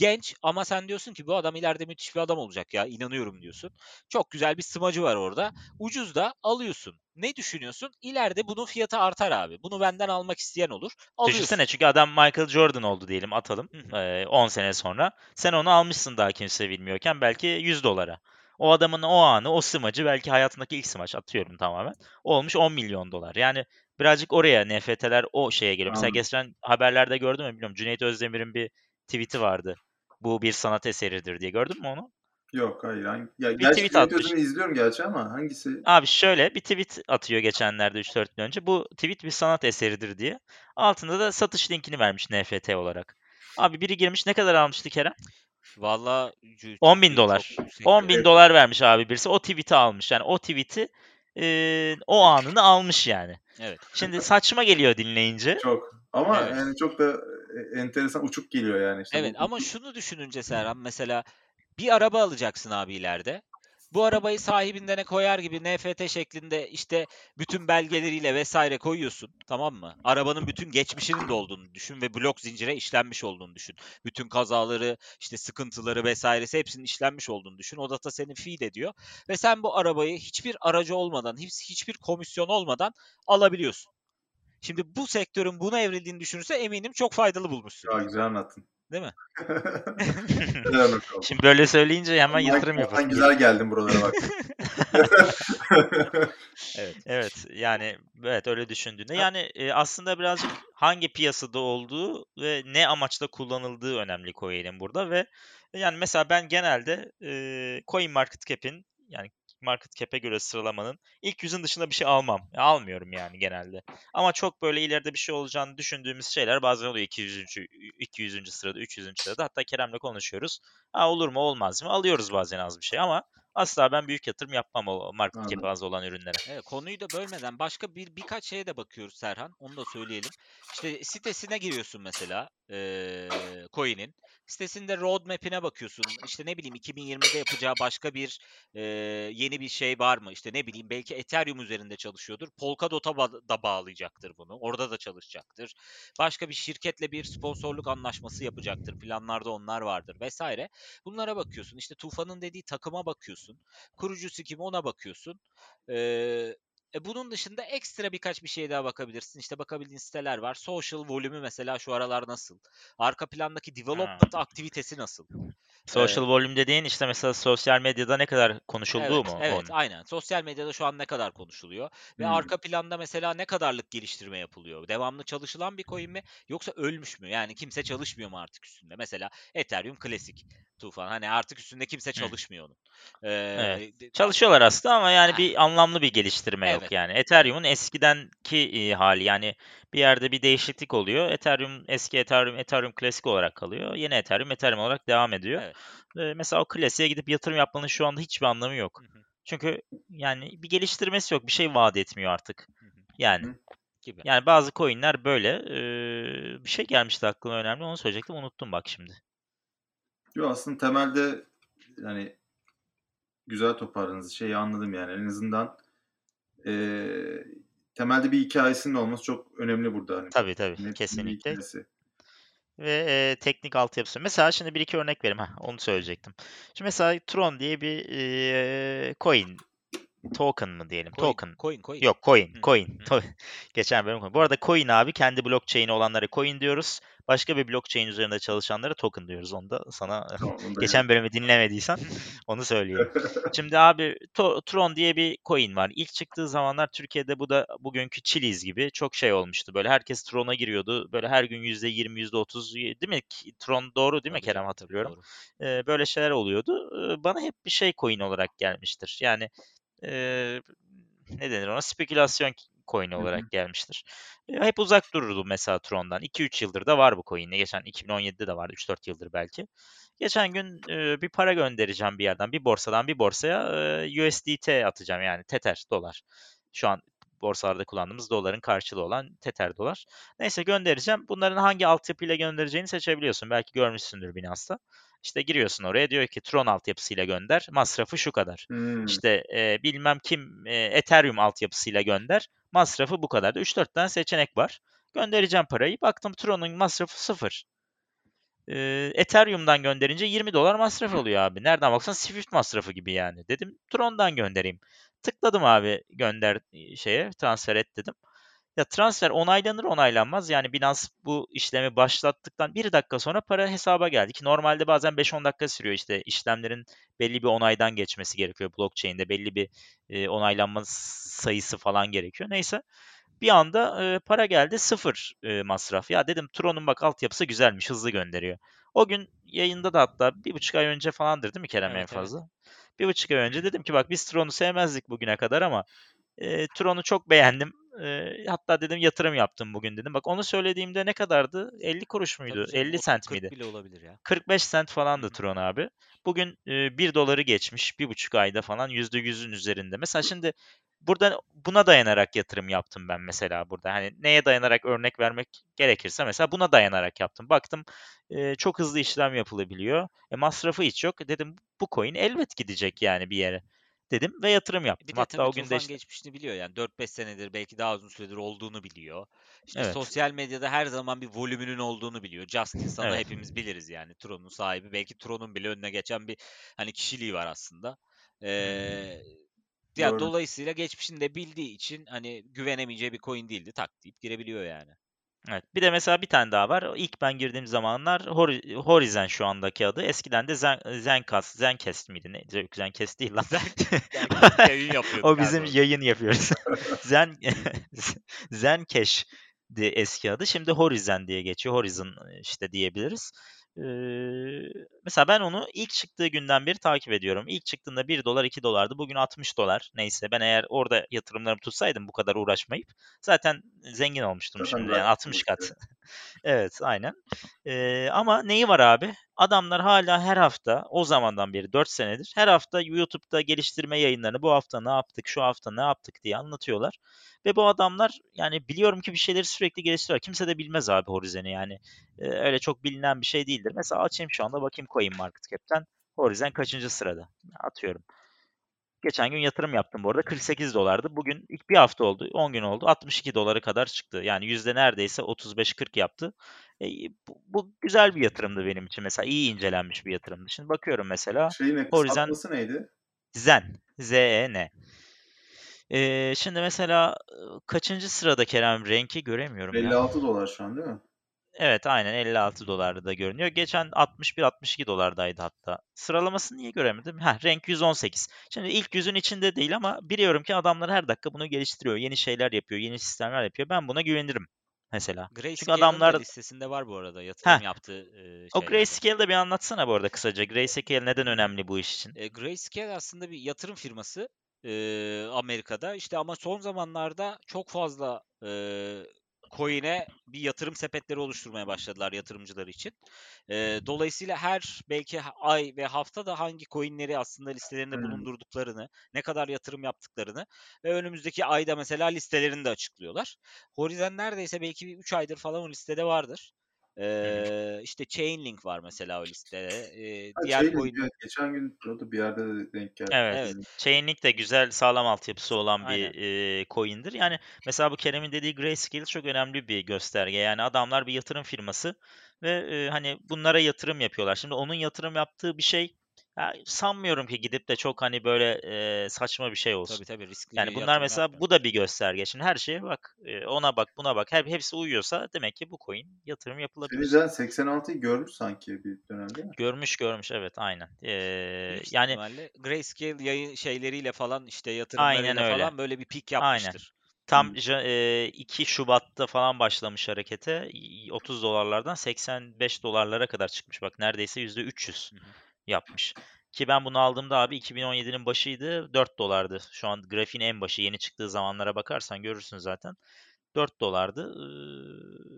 genç ama sen diyorsun ki bu adam ileride müthiş bir adam olacak ya inanıyorum diyorsun. Çok güzel bir smacı var orada. Ucuz da alıyorsun. Ne düşünüyorsun? İleride bunun fiyatı artar abi. Bunu benden almak isteyen olur. Alıyorsun. Düşünsene çünkü adam Michael Jordan oldu diyelim atalım. Hı hı. Ee, 10 sene sonra. Sen onu almışsın daha kimse bilmiyorken belki 100 dolara. O adamın o anı, o smacı belki hayatındaki ilk smaç atıyorum tamamen. Olmuş 10 milyon dolar. Yani birazcık oraya NFT'ler o şeye geliyor. Mesela geçen haberlerde gördüm mü bilmiyorum. Cüneyt Özdemir'in bir tweet'i vardı. Bu bir sanat eseridir diye. Gördün mü onu? Yok hayır. Hangi... Ya, Bir gerçi tweet atmış. İzliyorum gerçi ama hangisi? Abi şöyle bir tweet atıyor geçenlerde 3-4 gün önce. Bu tweet bir sanat eseridir diye. Altında da satış linkini vermiş NFT olarak. Abi biri girmiş ne kadar almıştı Kerem? Valla 10 bin dolar. 10 bin dolar vermiş abi birisi. O tweet'i almış. Yani o tweet'i e, o anını almış yani. Evet. Şimdi saçma geliyor dinleyince. Çok. Ama Evet. yani çok da enteresan uçuk geliyor yani. işte Evet bu- ama şunu düşününce Serhan mesela bir araba alacaksın abi ileride. Bu arabayı sahibindene koyar gibi NFT şeklinde işte bütün belgeleriyle vesaire koyuyorsun tamam mı? Arabanın bütün geçmişinin de olduğunu düşün ve blok zincire işlenmiş olduğunu düşün. Bütün kazaları işte sıkıntıları vesairesi hepsinin işlenmiş olduğunu düşün. O data seni feed ediyor ve sen bu arabayı hiçbir aracı olmadan hiç, hiçbir komisyon olmadan alabiliyorsun. Şimdi bu sektörün buna evrildiğini düşünürse eminim çok faydalı bulmuşsun. Ya güzel anlattın. Değil mi? Şimdi böyle söyleyince hemen yatırım yapasın. güzel geldin buralara bak. Evet. Evet yani evet öyle düşündüğünde yani e, aslında birazcık hangi piyasada olduğu ve ne amaçla kullanıldığı önemli coin'in burada ve yani mesela ben genelde e, Coin Market Cap'in yani market cap'e göre sıralamanın ilk yüzün dışında bir şey almam. Almıyorum yani genelde. Ama çok böyle ileride bir şey olacağını düşündüğümüz şeyler bazen oluyor 200. 200. sırada, 300. sırada. Hatta Kerem'le konuşuyoruz. Ha, olur mu olmaz mı? Alıyoruz bazen az bir şey ama asla ben büyük yatırım yapmam o market cap'i Anladım. az olan ürünlere. Evet, konuyu da bölmeden başka bir birkaç şeye de bakıyoruz Serhan. Onu da söyleyelim. İşte sitesine giriyorsun mesela eee Coin'in. Sitesinde roadmap'ine bakıyorsun. İşte ne bileyim 2020'de yapacağı başka bir eee, yeni bir şey var mı? İşte ne bileyim belki Ethereum üzerinde çalışıyordur. Polkadot'a da bağlayacaktır bunu. Orada da çalışacaktır. Başka bir şirketle bir sponsorluk anlaşması yapacaktır. Planlarda onlar vardır vesaire. Bunlara bakıyorsun. İşte Tufan'ın dediği takıma bakıyorsun. Kurucusu kim ona bakıyorsun. E bunun dışında ekstra birkaç bir şeye daha bakabilirsin. İşte bakabildiğin siteler var. Social volümü mesela şu aralar nasıl? Arka plandaki development aktivitesi nasıl? Social volume dediğin işte mesela sosyal medyada ne kadar konuşulduğu Evet, mu? evet, onun? aynen. Sosyal medyada şu an ne kadar konuşuluyor ve Hmm. arka planda mesela ne kadarlık geliştirme yapılıyor? Devamlı çalışılan bir coin mi yoksa ölmüş mü? Yani kimse çalışmıyor mu artık üstünde? Mesela Ethereum klasik. Tufan. Hani artık üstünde kimse çalışmıyor onun. Ee, Evet. Çalışıyorlar aslında ama yani Ha. bir anlamlı bir geliştirme yok Evet. yani. Ethereum'un eskidenki e, hali yani bir yerde bir değişiklik oluyor. Ethereum eski Ethereum Ethereum klasik olarak kalıyor. Yeni Ethereum Ethereum olarak devam ediyor. Evet. Ee, mesela o klasiğe gidip yatırım yapmanın şu anda hiçbir anlamı yok. Hı hı, Çünkü yani bir geliştirmesi yok. Bir şey vaat etmiyor artık. hı hı. Yani Hı. gibi. yani bazı coin'ler böyle. Ee, bir şey gelmişti aklıma önemli. Onu söyleyecektim. Unuttum bak şimdi. Yok aslında temelde yani güzel toparladınız. Şeyi anladım yani. En azından eee, temelde bir hikayesinin olması çok önemli burada. Hani Tabii tabii. Bir Kesinlikle. ve e, teknik altyapısı. Mesela şimdi bir iki örnek vereyim. Heh, onu söyleyecektim. Şimdi mesela Tron diye bir e, coin token mı diyelim? Coin, Token. coin, coin. Yok coin, Hı, coin. To- Geçen bölüm. Bu arada coin abi kendi blockchain'i olanlara coin diyoruz. Başka bir blockchain üzerinde çalışanlara token diyoruz. Onu da sana geçen bölümü dinlemediysen onu söyleyeyim. Şimdi abi To- Tron diye bir coin var. İlk çıktığı zamanlar Türkiye'de bu da bugünkü Chiliz gibi çok şey olmuştu. Böyle herkes Tron'a giriyordu. Böyle her gün %20, %30 değil mi? Tron doğru değil mi Kerem hatırlıyorum. doğru. Ee, böyle şeyler oluyordu. Bana hep bir şey coin olarak gelmiştir. Yani ee, ne denir ona? Spekülasyon coin olarak gelmiştir. Ee, hep uzak dururdu mesela Tron'dan. 2-3 yıldır da var bu coin'le. Geçen 2017'de de vardı. 3-4 yıldır belki. Geçen gün e, bir para göndereceğim bir yerden, bir borsadan bir borsaya e, USDT atacağım yani Tether dolar. Şu an borsalarda kullandığımız doların karşılığı olan Tether dolar. Neyse göndereceğim. Bunların hangi altyapıyla göndereceğini seçebiliyorsun. Belki görmüşsündür Binance'ta. İşte giriyorsun oraya diyor ki Tron altyapısıyla gönder. Masrafı şu kadar. Hmm. İşte e, bilmem kim e, Ethereum altyapısıyla gönder. Masrafı bu kadar. 3-4 tane seçenek var. Göndereceğim parayı. Baktım Tron'un masrafı sıfır. Ee, Ethereum'dan gönderince 20 dolar masraf oluyor abi. Nereden baksan Swift masrafı gibi yani. Dedim Tron'dan göndereyim. Tıkladım abi gönder e, şeye transfer et dedim. Ya transfer onaylanır onaylanmaz. Yani Binance bu işlemi başlattıktan bir dakika sonra para hesaba geldi. Ki normalde bazen 5-10 dakika sürüyor işte işlemlerin belli bir onaydan geçmesi gerekiyor. Blockchain'de belli bir e, onaylanma sayısı falan gerekiyor. Neyse bir anda e, para geldi sıfır e, masraf. Ya dedim Tron'un bak altyapısı güzelmiş hızlı gönderiyor. O gün yayında da hatta bir buçuk ay önce falandır değil mi Kerem en Evet, evet. fazla? Bir buçuk ay önce dedim ki bak biz Tron'u sevmezdik bugüne kadar ama e, Tron'u çok beğendim. E, hatta dedim yatırım yaptım bugün dedim. Bak onu söylediğimde ne kadardı? 50 kuruş muydu? Tabii canım, 50 30, sent 40 miydi? bile olabilir ya. 45 sent falandı Hı hı. Tron abi. Bugün e, 1 doları geçmiş. Bir buçuk ayda falan %100'ün üzerinde. Mesela şimdi burada buna dayanarak yatırım yaptım ben mesela burada. Hani neye dayanarak örnek vermek gerekirse mesela buna dayanarak yaptım. Baktım e, çok hızlı işlem yapılabiliyor. E, masrafı hiç yok. Dedim bu coin elbet gidecek yani bir yere. Dedim ve yatırım Bir yaptım. de Hatta o gün de işte geçmişini biliyor yani 4-5 senedir belki daha uzun süredir olduğunu biliyor. İşte Evet. sosyal medyada her zaman bir volümünün olduğunu biliyor. Justin sana Evet. hepimiz biliriz yani Tron'un sahibi. Belki Tron'un bile önüne geçen bir hani kişiliği var aslında. Ee, ya Doğru. dolayısıyla geçmişini de bildiği için hani güvenemeyeceği bir coin değildi. Tak deyip girebiliyor yani. Evet. Bir de mesela bir tane daha var. İlk ben girdiğim zamanlar Hori- Horizon şu andaki adı. Eskiden de Zen, Zencast, Zencast miydi? Ne? Zencast değil lan. Yayın yapıyorduk o bizim orada. yayın yapıyoruz. Zen Zencash eski adı. Şimdi Horizon diye geçiyor. Horizon işte diyebiliriz. Ee, mesela ben onu ilk çıktığı günden beri takip ediyorum. İlk çıktığında 1 dolar 2 dolardı. Bugün 60 dolar. Neyse ben eğer orada yatırımlarımı tutsaydım bu kadar uğraşmayıp zaten zengin olmuştum Zaten şimdi. Yani daha 60 kat. evet. Evet, aynen. Ee, ama neyi var abi? Adamlar hala her hafta, o zamandan beri 4 senedir, her hafta YouTube'da geliştirme yayınlarını bu hafta ne yaptık, şu hafta ne yaptık diye anlatıyorlar. Ve bu adamlar yani biliyorum ki bir şeyleri sürekli geliştiriyor. Kimse de bilmez abi Horizon'u yani. Ee, öyle çok bilinen bir şey değildir. Mesela açayım şu anda bakayım CoinMarketCap'ten. Horizon kaçıncı sırada? Atıyorum. Geçen gün yatırım yaptım bu arada. 48 dolardı. Bugün ilk bir hafta oldu. 10 gün oldu. 62 dolara kadar çıktı. Yani yüzde neredeyse 35-40 yaptı. E, bu, bu güzel bir yatırımdı benim için. Mesela iyi incelenmiş bir yatırımdı. Şimdi bakıyorum mesela. Şeyin ne, Horizon neydi? Zen. Z-E-N. E, şimdi mesela kaçıncı sırada Kerem renki göremiyorum ya. 56 dolar şu an değil mi? Evet aynen 56 dolarda görünüyor. Geçen 61-62 dolardaydı hatta. Sıralamasını niye göremedim? Ha renk 118. Şimdi ilk yüzün içinde değil ama biliyorum ki adamlar her dakika bunu geliştiriyor. Yeni şeyler yapıyor, yeni sistemler yapıyor. Ben buna güvenirim. mesela. Çünkü Grayscale'ın adamlar da listesinde var bu arada yatırım Heh. yaptığı e, o şeylerde. Grayscale'ı da bir anlatsana bu arada kısaca. Grayscale neden önemli bu iş için? E, Grayscale aslında bir yatırım firması e, Amerika'da. İşte ama son zamanlarda çok fazla e, coin'e bir yatırım sepetleri oluşturmaya başladılar yatırımcılar için. E, dolayısıyla her belki ay ve hafta da hangi coin'leri aslında listelerinde Hmm. bulundurduklarını, ne kadar yatırım yaptıklarını ve önümüzdeki ayda mesela listelerini de açıklıyorlar. Horizon neredeyse belki bir 3 aydır falan o listede vardır. E, işte Chainlink var mesela o listede. E, Ha, diğer coin evet, geçen gün o da bir yerde de denk geldi. Evet. Evet. Chainlink de güzel sağlam altyapısı olan Aynen. bir e, coin'dir. Yani mesela bu Kerem'in dediği Grayscale çok önemli bir gösterge. Yani adamlar bir yatırım firması ve e, hani bunlara yatırım yapıyorlar. Şimdi onun yatırım yaptığı bir şey ya sanmıyorum ki gidip de çok hani böyle e, saçma bir şey olsun. Tabii tabii riskli Yani bunlar yatırım mesela yapmıyor. bu da bir gösterge. Şimdi her şeye bak. e, ona bak, buna bak. Hep hepsi uyuyorsa demek ki bu coin yatırım yapılabilir. Sen 86'yı görmüş sanki bir dönemde. mi? Görmüş görmüş evet aynen. E, Büyük yani ihtimalle Grayscale yayın şeyleriyle falan işte yatırımlarıyla öyle. falan böyle bir pik Aynen. yapmıştır. Tam ja- e, 2 Şubat'ta falan başlamış harekete. Y- 30 dolarlardan 85 dolarlara kadar çıkmış. Bak neredeyse %300 Hı hı. Yapmış. Ki ben bunu aldığımda abi 2017'nin başıydı 4 dolardı. Şu an grafiğin en başı yeni çıktığı zamanlara bakarsan görürsün zaten. 4 dolardı.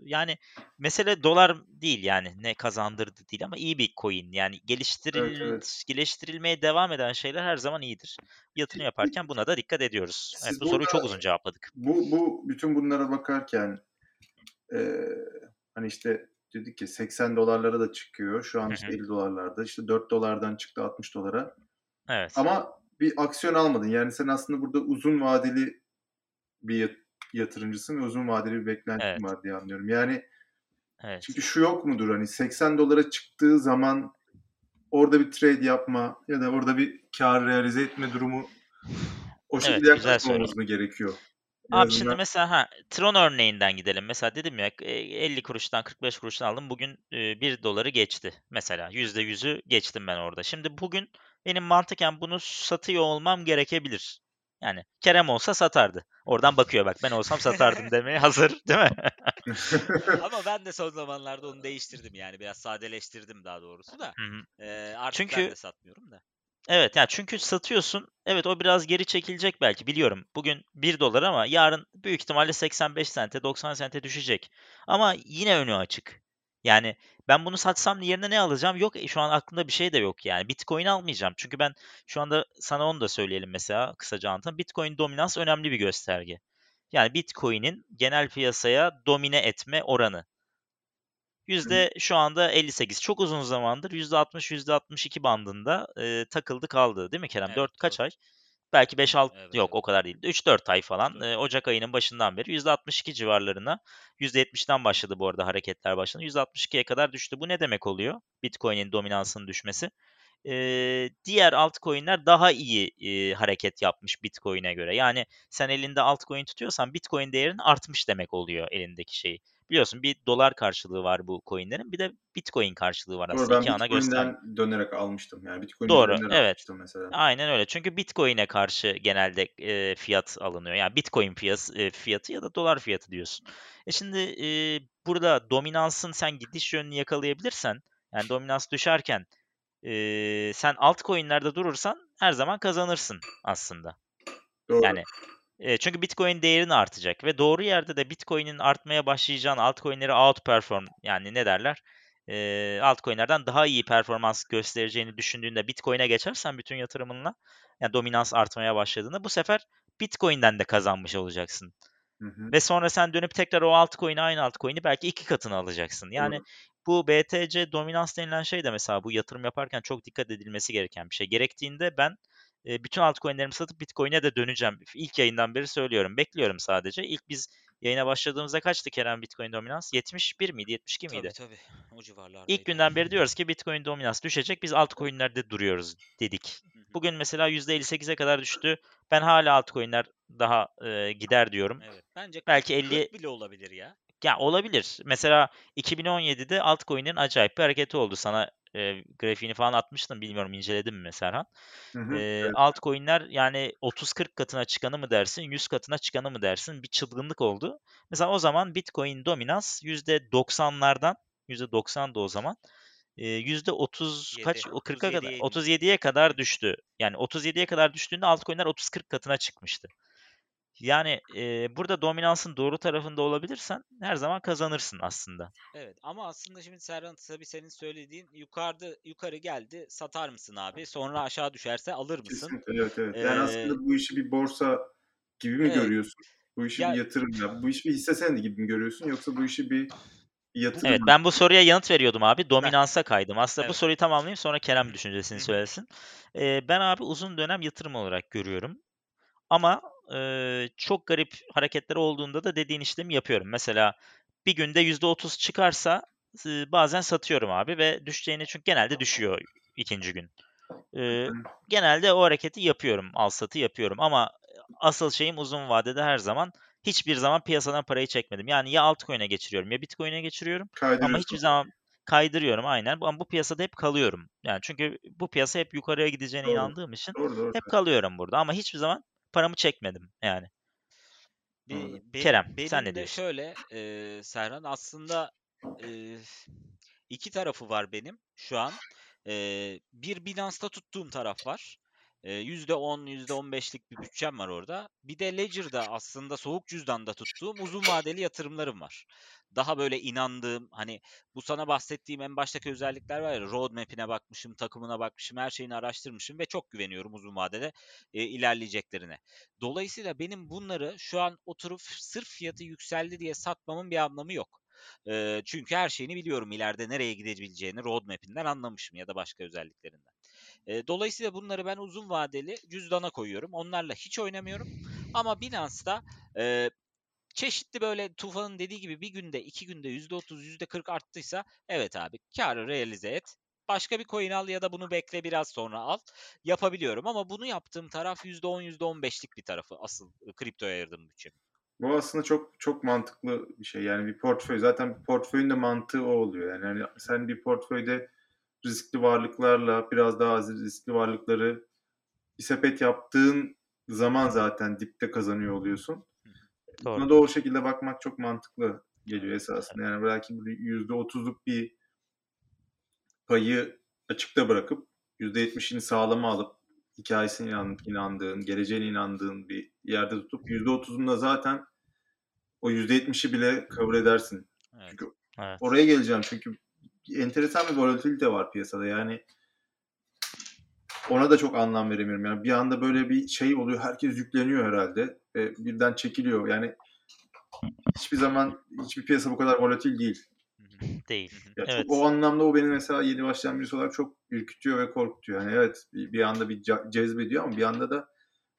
Yani mesele dolar değil yani ne kazandırdı değil ama iyi bir coin. Yani geliştiril evet. geliştirilmeye devam eden şeyler her zaman iyidir. Yatırım yaparken buna da dikkat ediyoruz. Evet Siz bu soruyu çok uzun cevapladık. Bu, bu bütün bunlara bakarken e, hani işte dedik ki 80 dolarlara da çıkıyor. Şu an işte hı. 50 dolarlarda. İşte 4 dolardan çıktı 60 dolara. Evet. Ama bir aksiyon almadın. Yani sen aslında burada uzun vadeli bir yat- yatırımcısın ve uzun vadeli bir beklentin Evet. var diye anlıyorum. Yani Evet. çünkü şu yok mudur hani 80 dolara çıktığı zaman orada bir trade yapma ya da orada bir kar realize etme durumu o Evet, şekilde güzel yaklaşmamamız soru. mı gerekiyor? Abi şimdi azından- mesela ha Tron örneğinden gidelim. Mesela dedim ya e, 50 kuruştan 45 kuruştan aldım. Bugün e, 1 doları geçti. Mesela %100'ü geçtim ben orada. Şimdi bugün benim mantıken bunu satıyor olmam gerekebilir. Yani Kerem olsa satardı. Oradan bakıyor bak ben olsam satardım demeye hazır değil mi? Ama ben de son zamanlarda onu değiştirdim yani biraz sadeleştirdim daha doğrusu da. Hı hı. Ee, artık Çünkü- ben de satmıyorum da. Evet yani çünkü satıyorsun. Evet o biraz geri çekilecek belki biliyorum. Bugün 1 dolar ama yarın büyük ihtimalle 85 sente 90 sente düşecek. Ama yine önü açık. Yani ben bunu satsam yerine ne alacağım? Yok e, şu an aklımda bir şey de yok yani. Bitcoin almayacağım. Çünkü ben şu anda sana onu da söyleyelim mesela kısaca anlatayım. Bitcoin dominans önemli bir gösterge. Yani Bitcoin'in genel piyasaya domine etme oranı. Yüzde şu anda 58. Çok uzun zamandır %60 %62 bandında e, takıldı kaldı değil mi Kerem? Evet, 4 kaç doğru. ay? Belki 5-6 Evet, yok evet. o kadar değil. 3-4 ay falan. 3-4 e, Ocak ayının başından beri %62 civarlarına %70'den başladı bu arada hareketler başladı. %62'ye kadar düştü. Bu ne demek oluyor? Bitcoin'in dominansının düşmesi. Ee, diğer altcoin'ler daha iyi e, hareket yapmış Bitcoin'e göre. Yani sen elinde altcoin tutuyorsan Bitcoin değerin artmış demek oluyor elindeki şeyi. Biliyorsun bir dolar karşılığı var bu coin'lerin bir de Bitcoin karşılığı var Doğru aslında. ben İki ana. Bitcoin'den dönerek almıştım. Yani Bitcoin Doğru, üzerinden evet. almıştım mesela. Aynen öyle. Çünkü Bitcoin'e karşı genelde e, fiyat alınıyor. Yani Bitcoin fiyatı, e, fiyatı ya da dolar fiyatı diyorsun. E şimdi e, burada dominansın sen gidiş yönünü yakalayabilirsen, yani dominans düşerken e, sen altcoin'lerde durursan her zaman kazanırsın aslında. Doğru. Yani e, çünkü Bitcoin değerini artacak ve doğru yerde de Bitcoin'in artmaya başlayacağını altcoin'leri outperform yani ne derler? E, altcoin'lerden daha iyi performans göstereceğini düşündüğünde Bitcoin'e geçersen bütün yatırımınla yani dominans artmaya başladığında bu sefer Bitcoin'den de kazanmış olacaksın. Hı hı. Ve sonra sen dönüp tekrar o altcoin'i aynı altcoin'i belki iki katını alacaksın. Yani Doğru. bu BTC dominans denilen şey de mesela bu yatırım yaparken çok dikkat edilmesi gereken bir şey. Gerektiğinde ben e, bütün altcoin'lerimi satıp Bitcoin'e de döneceğim. İlk yayından beri söylüyorum. Bekliyorum sadece. İlk biz yayına başladığımızda kaçtı Kerem Bitcoin dominans? 71 miydi? 72 miydi? Tabii tabii. O civarlardaydı. İlk günden beri diyoruz ki Bitcoin dominans düşecek. Biz altcoin'lerde duruyoruz dedik. Bugün mesela %58'e kadar düştü. Ben hala altcoin'ler daha e, gider diyorum. Evet. Bence Belki 40 50 bile olabilir ya. Ya olabilir. Mesela 2017'de altcoin'lerin acayip bir hareketi oldu. Sana e, grafiğini falan atmıştım. Bilmiyorum inceledin mi Serhan? Hı hı, E, evet. altcoin'ler yani 30-40 katına çıkanı mı dersin, 100 katına çıkanı mı dersin? Bir çılgınlık oldu. Mesela o zaman Bitcoin dominans %90'lardan, %90 da o zaman e, %30 kaç? O 40'a kadar 37'ye 37'ye kadar düştü. Yani 37'ye kadar düştüğünde altcoin'ler 30-40 katına çıkmıştı. Yani e, burada dominansın doğru tarafında olabilirsen her zaman kazanırsın aslında. Evet ama aslında şimdi Serhan tabii senin söylediğin yukarıda yukarı geldi satar mısın abi? Sonra aşağı düşerse alır mısın? Kesinlikle evet evet. Yani Ee, aslında bu işi bir borsa gibi mi evet. görüyorsun? Bu işi Ya- bir yatırım ya. Bu işi bir hisse senedi gibi mi görüyorsun yoksa bu işi bir, yatırım Evet mı? ben bu soruya yanıt veriyordum abi. Dominansa kaydım. Aslında bu Evet. soruyu tamamlayayım sonra Kerem düşüncesini söylesin. E, ben abi uzun dönem yatırım olarak görüyorum. Ama e, çok garip hareketler olduğunda da dediğin işlemi yapıyorum. Mesela bir günde %30 çıkarsa e, bazen satıyorum abi ve düşeceğini çünkü genelde düşüyor ikinci gün. E, genelde o hareketi yapıyorum. Al satı yapıyorum ama asıl şeyim uzun vadede her zaman hiçbir zaman piyasadan parayı çekmedim. Yani ya altcoin'e geçiriyorum ya bitcoin'e geçiriyorum ama hiçbir zaman kaydırıyorum aynen. Ama bu piyasada hep kalıyorum. Yani çünkü bu piyasa hep yukarıya gideceğine Doğru. inandığım için Doğru doğru. hep kalıyorum burada ama hiçbir zaman paramı çekmedim yani. Be- Anladım. benim, Kerem, benim sen ne diyorsun? şöyle e, Serhan aslında e, iki tarafı var benim şu an. E, bir Binance'da tuttuğum taraf var. E, %10, %15'lik bir bütçem var orada. Bir de Ledger'da aslında soğuk cüzdanda tuttuğum uzun vadeli yatırımlarım var. Daha böyle inandığım hani bu sana bahsettiğim en baştaki özellikler var ya roadmap'ine bakmışım, takımına bakmışım, her şeyini araştırmışım ve çok güveniyorum uzun vadede e, ilerleyeceklerine. Dolayısıyla benim bunları şu an oturup sırf fiyatı yükseldi diye satmamın bir anlamı yok. Çünkü her şeyini biliyorum. İleride nereye gidebileceğini roadmap'inden anlamışım ya da başka özelliklerinden. Eee, dolayısıyla bunları ben uzun vadeli cüzdana koyuyorum. Onlarla hiç oynamıyorum. Ama Binance'da eee, çeşitli böyle Tufan'ın dediği gibi bir günde, iki günde %30, %40 arttıysa evet abi karı realize et. Başka bir coin al ya da bunu bekle biraz sonra al. Yapabiliyorum ama bunu yaptığım taraf %10, %15'lik bir tarafı asıl e, kriptoya ayırdığım bütçe. Bu aslında çok çok mantıklı bir şey. Yani bir portföy zaten portföyün de mantığı o oluyor. Yani hani sen bir portföyde riskli varlıklarla biraz daha az riskli varlıkları bir sepet yaptığın zaman zaten dipte kazanıyor oluyorsun. Doğru. Buna da o şekilde bakmak çok mantıklı geliyor esasında. Yani belki bir %30'luk bir payı açıkta bırakıp %70'ini sağlama alıp hikayesine inan- inandığın, geleceğine inandığın bir yerde tutup %30'unu da zaten o %70'i bile kabul edersin. Evet. Çünkü Evet. oraya geleceğim çünkü enteresan bir volatilite var piyasada. Yani ona da çok anlam veremiyorum. Yani bir anda böyle bir şey oluyor. Herkes yükleniyor herhalde. Ve birden çekiliyor. Yani hiçbir zaman hiçbir piyasa bu kadar volatil değil. Değil. Hı hı. Ya Evet. o anlamda o beni mesela yeni başlayan birisi olarak çok ürkütüyor ve korkutuyor. Yani evet bir, bir anda bir cezbediyor ama bir anda da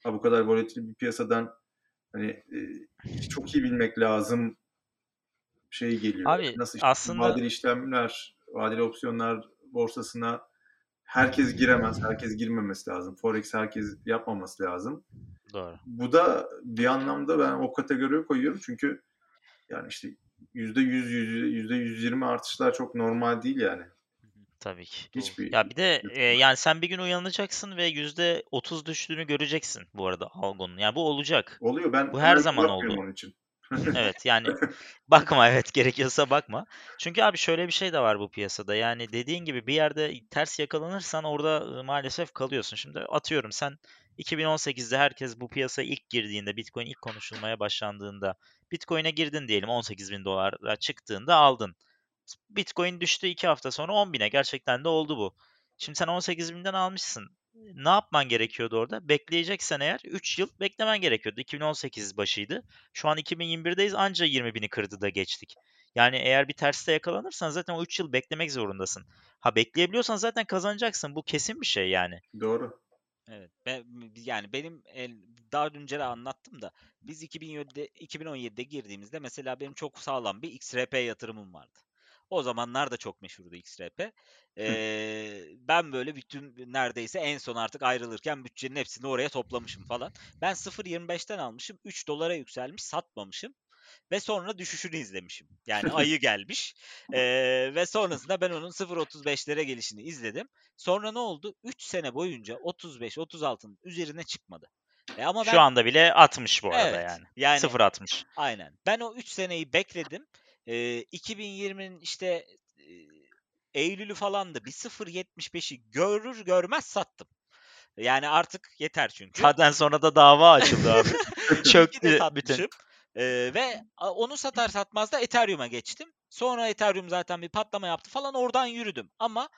ha, bu kadar volatil bir piyasadan hani e, çok iyi bilmek lazım şey geliyor. Abi, Nasıl işte aslında- vadeli işlemler, vadeli opsiyonlar borsasına herkes giremez, herkes girmemesi lazım. Forex herkes yapmaması lazım. Doğru. Bu da bir anlamda ben o kategoriye koyuyorum çünkü yani işte yüzde yüz, yüzde yüz yirmi artışlar çok normal değil yani. Tabii ki. Hiçbir Ya bir de e, yani sen bir gün uyanacaksın ve %30 düştüğünü göreceksin bu arada algonun. Yani bu olacak. oluyor. Ben Bu her zaman oldu. onun için. Evet yani bakma evet gerekiyorsa bakma. Çünkü abi şöyle bir şey de var bu piyasada. Yani dediğin gibi bir yerde ters yakalanırsan orada maalesef kalıyorsun. Şimdi atıyorum sen 2018'de herkes bu piyasaya ilk girdiğinde Bitcoin ilk konuşulmaya başlandığında Bitcoin'e girdin diyelim 18 bin dolara çıktığında aldın. Bitcoin düştü 2 hafta sonra 10 bine gerçekten de oldu bu. Şimdi sen 18 binden almışsın. Ne yapman gerekiyordu orada? Bekleyeceksen eğer 3 yıl beklemen gerekiyordu. 2018 başıydı. Şu an 2021'deyiz anca 20 bini kırdı da geçtik. Yani eğer bir terste yakalanırsan zaten o 3 yıl beklemek zorundasın. Ha bekleyebiliyorsan zaten kazanacaksın. Bu kesin bir şey yani. Doğru. Evet. Ben, yani benim el, daha önce de anlattım da biz 2017'de 2017'de girdiğimizde mesela benim çok sağlam bir XRP yatırımım vardı. O zamanlar da çok meşhurdu XRP. Ee, ben böyle bütün neredeyse en son artık ayrılırken bütçenin hepsini oraya toplamışım falan. Ben 0.25'ten almışım. 3 dolara yükselmiş satmamışım. ve sonra düşüşünü izlemişim. Yani ayı gelmiş e, ve sonrasında ben onun 0.35'lere gelişini izledim. Sonra ne oldu? 3 sene boyunca 35-36'nın üzerine çıkmadı. E ama ben, Şu anda bile 60 bu arada Evet, yani. yani 0.60. Aynen. Ben o 3 seneyi bekledim. Ee, 2020'nin işte e, Eylül'ü falan da bir 0.75'i görür görmez sattım. Yani artık yeter çünkü. Zaten sonra da dava açıldı abi. Çöktü bütün. Ee, ve onu satar satmaz da Ethereum'a geçtim. Sonra Ethereum zaten bir patlama yaptı falan oradan yürüdüm. Ama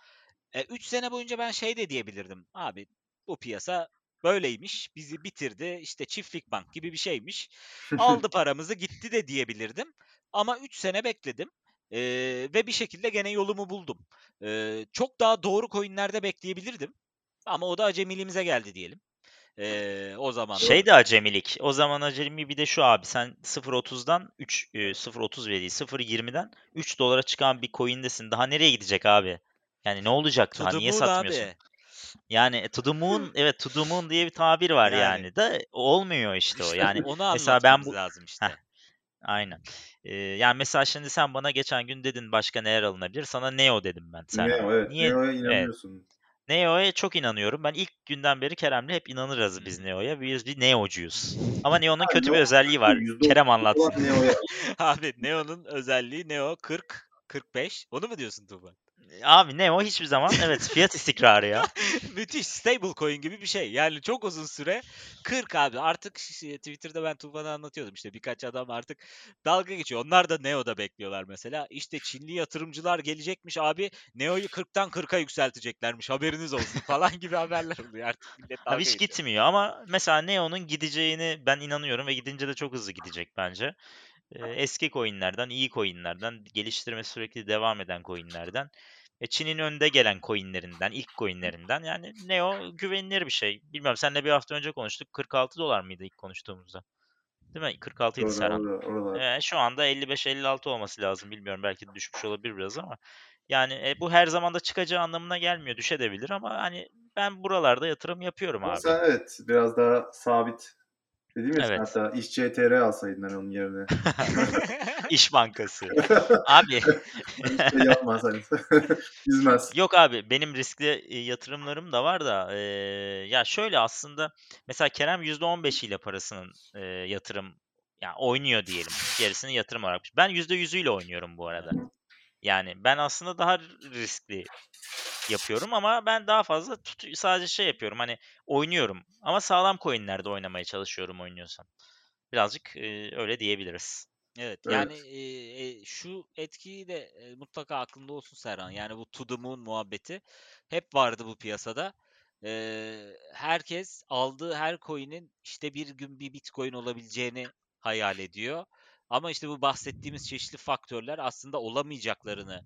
3 sene boyunca ben şey de diyebilirdim. Abi bu piyasa böyleymiş. Bizi bitirdi. İşte çiftlik bank gibi bir şeymiş. Aldı paramızı gitti de diyebilirdim. Ama 3 sene bekledim. Ee, ve bir şekilde gene yolumu buldum. Ee, çok daha doğru coinlerde bekleyebilirdim. Ama o da acemiliğimize geldi diyelim. Ee, o zaman Şey de acemilik. O zaman acemi bir de şu abi. Sen 0.30'dan 3 e, 0.30 ve değil 0.20'den 3 dolara çıkan bir coin'desin. Daha nereye gidecek abi? Yani ne olacak To daha? Niye satmıyorsun? abi. Yani e, to the moon evet to the moon diye bir tabir var Yani. yani. Da olmuyor işte o. Yani Onu mesela ben bu lazım işte. Heh. Aynen. Ee, yani mesela şimdi sen bana geçen gün dedin başka neler alınabilir? Sana Neo dedim ben. Sen Neo evet. niye Neo'ya inanıyorsun. Neo'ya çok inanıyorum. Ben ilk günden beri Kerem'le hep inanırız biz Neo'ya. Biz bir Neo'cuyuz. Ama Neo'nun Ha, kötü bir Neo özelliği var. %30 Kerem anlatsın. Neo'ya. Abi Neo'nun özelliği Neo 40 45. Onu mu diyorsun Tufan? Abi Neo hiçbir zaman evet fiyat istikrarı ya. Müthiş stable coin gibi bir şey. Yani çok uzun süre 40 abi. Artık şey, Twitter'da ben Tufan'a anlatıyordum işte birkaç adam artık dalga geçiyor. Onlar da Neo'da bekliyorlar mesela. İşte Çinli yatırımcılar gelecekmiş abi. Neo'yu 40'tan 40'a yükselteceklermiş. Haberiniz olsun falan gibi haberler oluyor. Artık millet Abi hiç geçiyor. gitmiyor ama mesela Neo'nun gideceğini ben inanıyorum ve gidince de çok hızlı gidecek bence. Eski coinlerden, iyi coinlerden, geliştirme sürekli devam eden coinlerden ve Çin'in önde gelen coinlerinden, ilk coinlerinden yani Neo güvenilir bir şey. Bilmiyorum seninle bir hafta önce konuştuk. 46 dolar mıydı ilk konuştuğumuzda? Değil mi? 46 idi Serhan. Ee, şu anda 55-56 olması lazım. Bilmiyorum belki düşmüş olabilir biraz ama yani e, bu her zaman da çıkacağı anlamına gelmiyor. Düşebilir ama hani ben buralarda yatırım yapıyorum Ama abi. sen evet biraz daha sabit. Dedim ya Evet. hatta işçi ETR alsaydın hani onun yerine. İş Bankası. Abi şey yapma sen. Yüzmez. yok abi benim riskli e, yatırımlarım da var da e, ya şöyle aslında mesela Kerem %15 ile parasının e, yatırım ya oynuyor diyelim. Gerisini yatırım olarak. Ben %100'üyle oynuyorum bu arada. Yani ben aslında daha riskli yapıyorum ama ben daha fazla tut- sadece şey yapıyorum hani oynuyorum ama sağlam coinlerde oynamaya çalışıyorum oynuyorsam. Birazcık e, öyle diyebiliriz. Evet, Evet. yani e, e, şu etkiyi de e, mutlaka aklında olsun Serhan. Yani bu to the moon muhabbeti hep vardı bu piyasada. E, herkes aldığı her coin'in işte bir gün bir bitcoin olabileceğini hayal ediyor. Ama işte bu bahsettiğimiz çeşitli faktörler aslında olamayacaklarını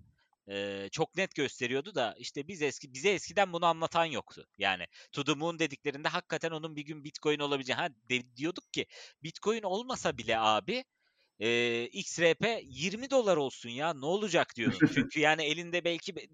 e, çok net gösteriyordu da işte biz eski bize eskiden bunu anlatan yoktu. Yani to the moon dediklerinde hakikaten onun bir gün bitcoin olabileceğini ha, de- diyorduk ki bitcoin olmasa bile abi Eee, XRP 20 dolar olsun ya ne olacak diyordun. Çünkü yani elinde belki be-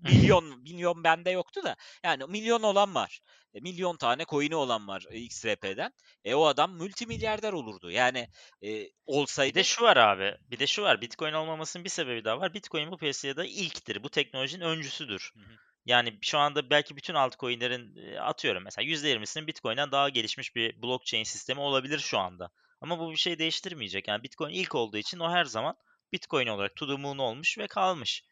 milyon milyon bende yoktu da yani milyon olan var. E, milyon tane coin'i olan var e, XRP'den. E o adam multimilyarder olurdu. Yani e, Bir olsaydı de şu var abi. Bir de şu var. Bitcoin olmamasının bir sebebi daha var. Bitcoin bu piyasada ilktir. Bu teknolojinin öncüsüdür. Hı hı. Yani şu anda belki bütün altcoin'lerin e, atıyorum mesela %20'sinin Bitcoin'den daha gelişmiş bir blockchain sistemi olabilir şu anda. Ama bu bir şey değiştirmeyecek. Yani Bitcoin ilk olduğu için o her zaman Bitcoin olarak to the moon olmuş ve kalmış.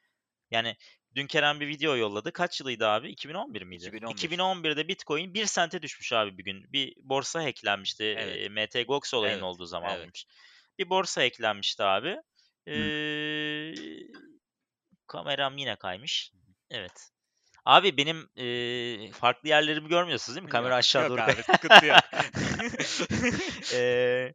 Yani dün Kerem bir video yolladı. Kaç yılıydı abi? 2011 miydi? 2011. 2011'de Bitcoin 1 sente düşmüş abi bir gün. Bir borsa hacklenmişti. Evet. E, MT Gox olayının Evet, olduğu zaman evet. olmuş. Bir borsa hacklenmişti abi. Ee, kameram yine kaymış. Evet. Abi benim e, farklı yerlerimi görmüyorsunuz değil mi? Kamera Yok, aşağı yok doğru abi, sıkıntı yok. Eee,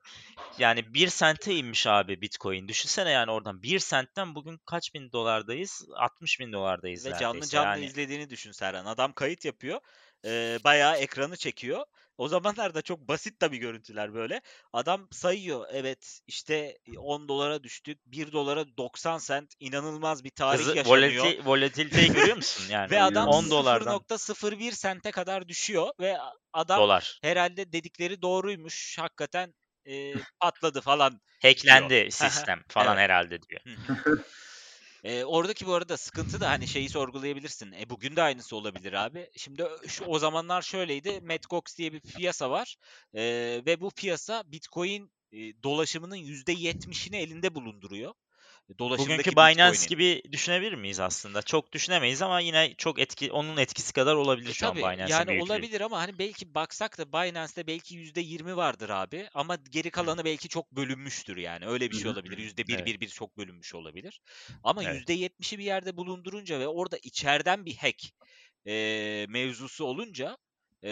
yani 1 sente inmiş abi Bitcoin. Düşünsene yani oradan 1 sentten bugün kaç bin dolardayız? 60 bin dolardayız Ve canlı canlı Yani izlediğini düşün Serhan. Adam kayıt yapıyor. eee, bayağı ekranı çekiyor. O zamanlarda çok basit tabii görüntüler böyle. Adam sayıyor. Evet işte 10 dolara düştük. 1 dolara 90 sent. İnanılmaz bir tarih hızı, yaşanıyor. volatil- volatiliteyi görüyor musun? Yani Ve adam 10 dolardan 0.01 sente kadar düşüyor ve adam dolar. herhalde dedikleri doğruymuş. Hakikaten e, patladı falan. Hacklendi sistem falan Evet. herhalde diyor. E, oradaki bu arada sıkıntı da hani şeyi sorgulayabilirsin. E, bugün de aynısı olabilir abi. Şimdi şu, o zamanlar şöyleydi. Metgox diye bir piyasa var. E, ve bu piyasa Bitcoin e, dolaşımının %70'ini elinde bulunduruyor. Dolaşımdaki Bugünkü Binance gibi düşünebilir miyiz aslında? Çok düşünemeyiz ama yine çok etki onun etkisi kadar olabilir E, şu an tabii, Binance'in yani büyüklüğü. olabilir ama hani belki baksak da Binance'de belki %20 vardır abi ama geri kalanı belki çok bölünmüştür yani öyle bir şey olabilir. %1 Evet. bir bir çok bölünmüş olabilir. Ama Evet. %70'i bir yerde bulundurunca ve orada içeriden bir hack e, mevzusu olunca e,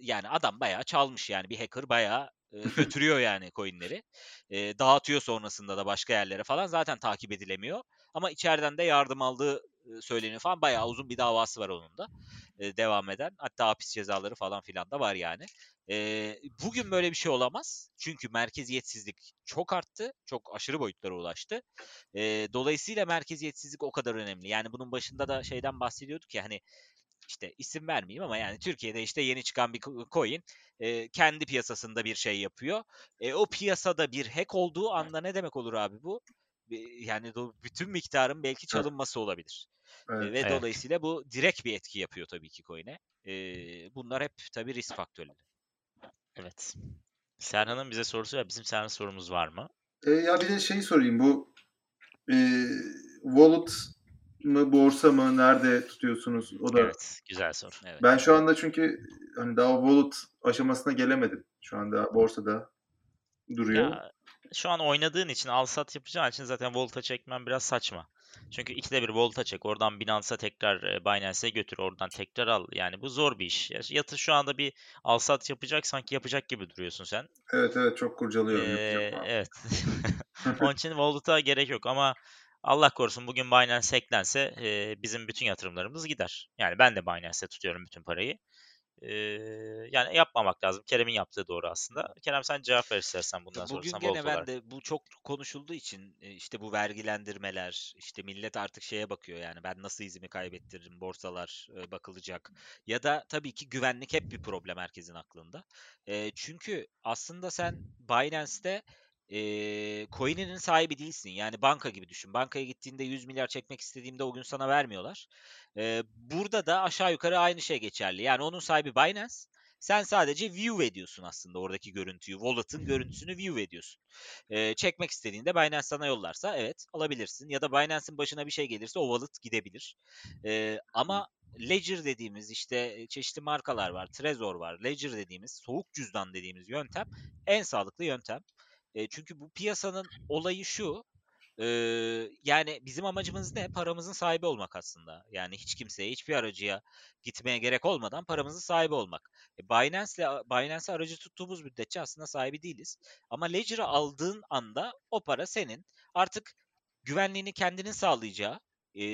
yani adam bayağı çalmış yani bir hacker bayağı e, götürüyor yani coinleri. E, dağıtıyor sonrasında da başka yerlere falan zaten takip edilemiyor. Ama içeriden de yardım aldığı söyleniyor falan bayağı uzun bir davası var onun da e, devam eden. Hatta hapis cezaları falan filan da var yani. E, bugün böyle bir şey olamaz. Çünkü merkeziyetsizlik çok arttı. Çok aşırı boyutlara ulaştı. E, dolayısıyla merkeziyetsizlik o kadar önemli. Yani bunun başında da şeyden bahsediyorduk ya hani işte isim vermeyeyim ama yani Türkiye'de işte yeni çıkan bir co- coin e, kendi piyasasında bir şey yapıyor. E, o piyasada bir hack olduğu anda ne demek olur abi bu? E, Yani bütün miktarın belki çalınması olabilir. E, Evet. Ve Evet. dolayısıyla bu direkt bir etki yapıyor tabii ki coin'e. E, bunlar hep tabii risk faktörleri. Evet. Serhan'ın bize sorusu var. Bizim Serhan sorumuz var mı? E, ya bir de şey sorayım bu e, wallet mı borsa mı nerede tutuyorsunuz? O da Evet. Güzel soru. Evet. ben şu anda çünkü hani daha wallet aşamasına gelemedim. Şu anda borsada duruyor. Ya şu an oynadığın için al sat yapacağın için zaten Volta çekmen biraz saçma. Çünkü ikide bir Volta çek. Oradan Binance'a tekrar e, Binance'e götür. Oradan tekrar al. Yani bu zor bir iş. Ya- Yatır şu anda bir al sat yapacak sanki yapacak gibi duruyorsun sen. Evet evet çok kurcalıyorum. Ee, evet. Onun için Wallet'a gerek yok ama Allah korusun bugün Binance hacklense e, bizim bütün yatırımlarımız gider. Yani ben de Binance'e tutuyorum bütün parayı. Ee, yani yapmamak lazım. Kerem'in yaptığı doğru aslında. Kerem sen cevap ver istersen bundan sonra Bugün gene ben olarak. de bu çok konuşulduğu için e, işte bu vergilendirmeler işte millet artık şeye bakıyor yani ben nasıl izimi kaybettiririm borsalar e, bakılacak ya da tabii ki güvenlik hep bir problem herkesin aklında. E, çünkü aslında sen Binance'te e, coin'inin sahibi değilsin. Yani banka gibi düşün. Bankaya gittiğinde 100 milyar çekmek istediğimde o gün sana vermiyorlar. E, burada da aşağı yukarı aynı şey geçerli. Yani onun sahibi Binance. Sen sadece view ediyorsun aslında oradaki görüntüyü. Wallet'ın görüntüsünü view ediyorsun. Ee, çekmek istediğinde Binance sana yollarsa evet alabilirsin. Ya da Binance'in başına bir şey gelirse o wallet gidebilir. Ee, ama Ledger dediğimiz işte çeşitli markalar var. Trezor var. Ledger dediğimiz soğuk cüzdan dediğimiz yöntem en sağlıklı yöntem. E, çünkü bu piyasanın olayı şu. e, yani bizim amacımız ne? Paramızın sahibi olmak aslında. Yani hiç kimseye, hiçbir aracıya gitmeye gerek olmadan paramızın sahibi olmak. E, Binance'le Binance aracı tuttuğumuz müddetçe aslında sahibi değiliz. Ama Ledger'ı aldığın anda o para senin. Artık güvenliğini kendinin sağlayacağı e,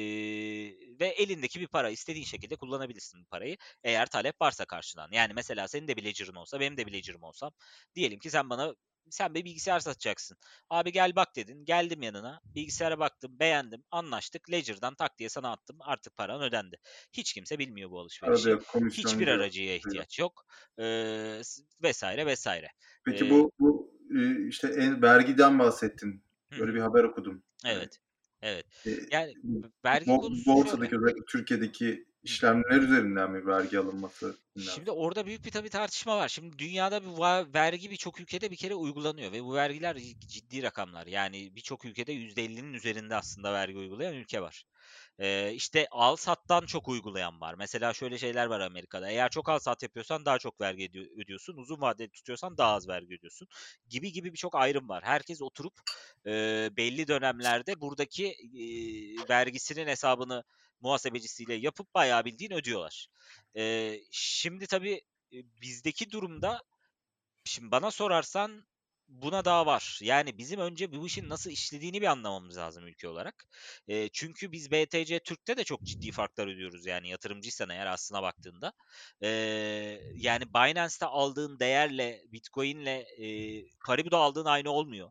ve elindeki bir para istediğin şekilde kullanabilirsin bu parayı. Eğer talep varsa karşıdan. Yani mesela senin de bir Ledger'ın olsa, benim de bir Ledger'ım olsam diyelim ki sen bana sen bir bilgisayar satacaksın. Abi gel bak dedin. Geldim yanına. Bilgisayara baktım. Beğendim. Anlaştık. Ledger'dan tak diye sana attım. Artık paran ödendi. Hiç kimse bilmiyor bu alışverişi. Hiçbir yok. aracıya ihtiyaç yok. Ee, vesaire vesaire. Peki Ee, bu bu e, işte en, vergiden bahsettin. Böyle hı. bir haber okudum. Evet. Evet. E, Yani vergi konusu borsadaki özellikle Türkiye'deki işlemler üzerinden mi vergi alınması? Şimdi orada büyük bir tabii tartışma var. Şimdi dünyada bir vergi birçok ülkede bir kere uygulanıyor ve bu vergiler ciddi rakamlar. Yani birçok ülkede %50'nin üzerinde aslında vergi uygulayan ülke var. Ee, işte al sattan çok uygulayan var. Mesela şöyle şeyler var Amerika'da. Eğer çok al sat yapıyorsan daha çok vergi ödü- ödüyorsun. Uzun vadeli tutuyorsan daha az vergi ödüyorsun. Gibi gibi birçok ayrım var. Herkes oturup e, belli dönemlerde buradaki e, vergisinin hesabını muhasebecisiyle yapıp bayağı bildiğin ödüyorlar. Ee, şimdi tabii e, bizdeki durumda şimdi bana sorarsan buna daha var. Yani bizim önce bu işin nasıl işlediğini bir anlamamız lazım ülke olarak. E, çünkü biz BTC Türk'te de çok ciddi farklar ödüyoruz yani yatırımcıysan eğer aslına baktığında. E, yani Binance'te aldığın değerle Bitcoin'le e, Paribu'da aldığın aynı olmuyor.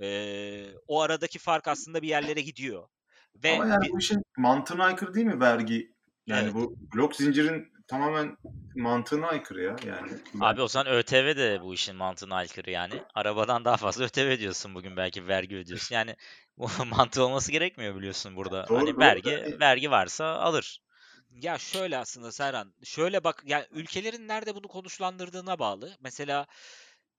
E, o aradaki fark aslında bir yerlere gidiyor. Ve Ama yani bir- bu işin mantığına aykırı değil mi vergi Yani Evet. bu blok zincirin tamamen mantığına aykırı ya. Yani Abi o zaman ÖTV de bu işin mantığına aykırı yani. Arabadan daha fazla ÖTV ödüyorsun bugün belki vergi ödüyorsun. Yani bu mantığı olması gerekmiyor biliyorsun burada. Doğru, hani doğru. vergi Yani- vergi varsa alır. Ya şöyle aslında Serhan, şöyle bak yani ülkelerin nerede bunu konuşlandırdığına bağlı. Mesela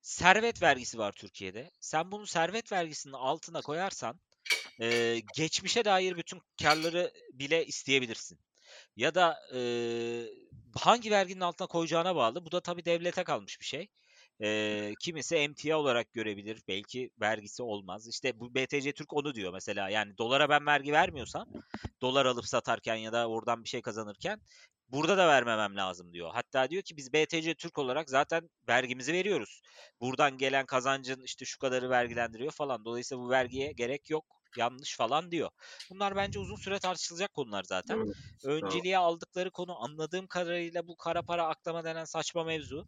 servet vergisi var Türkiye'de. Sen bunu servet vergisinin altına koyarsan e, geçmişe dair bütün karları bile isteyebilirsin. Ya da e, hangi verginin altına koyacağına bağlı. Bu da tabii devlete kalmış bir şey. E, kimisi emtia olarak görebilir. Belki vergisi olmaz. İşte bu BTC Türk onu diyor mesela. Yani dolara ben vergi vermiyorsam dolar alıp satarken ya da oradan bir şey kazanırken burada da vermemem lazım diyor. Hatta diyor ki biz BTC Türk olarak zaten vergimizi veriyoruz. Buradan gelen kazancın işte şu kadarı vergilendiriyor falan. Dolayısıyla bu vergiye gerek yok. Yanlış falan diyor. Bunlar bence uzun süre tartışılacak konular zaten. Doğru. Önceliğe aldıkları konu anladığım kadarıyla bu kara para aklama denen saçma mevzu.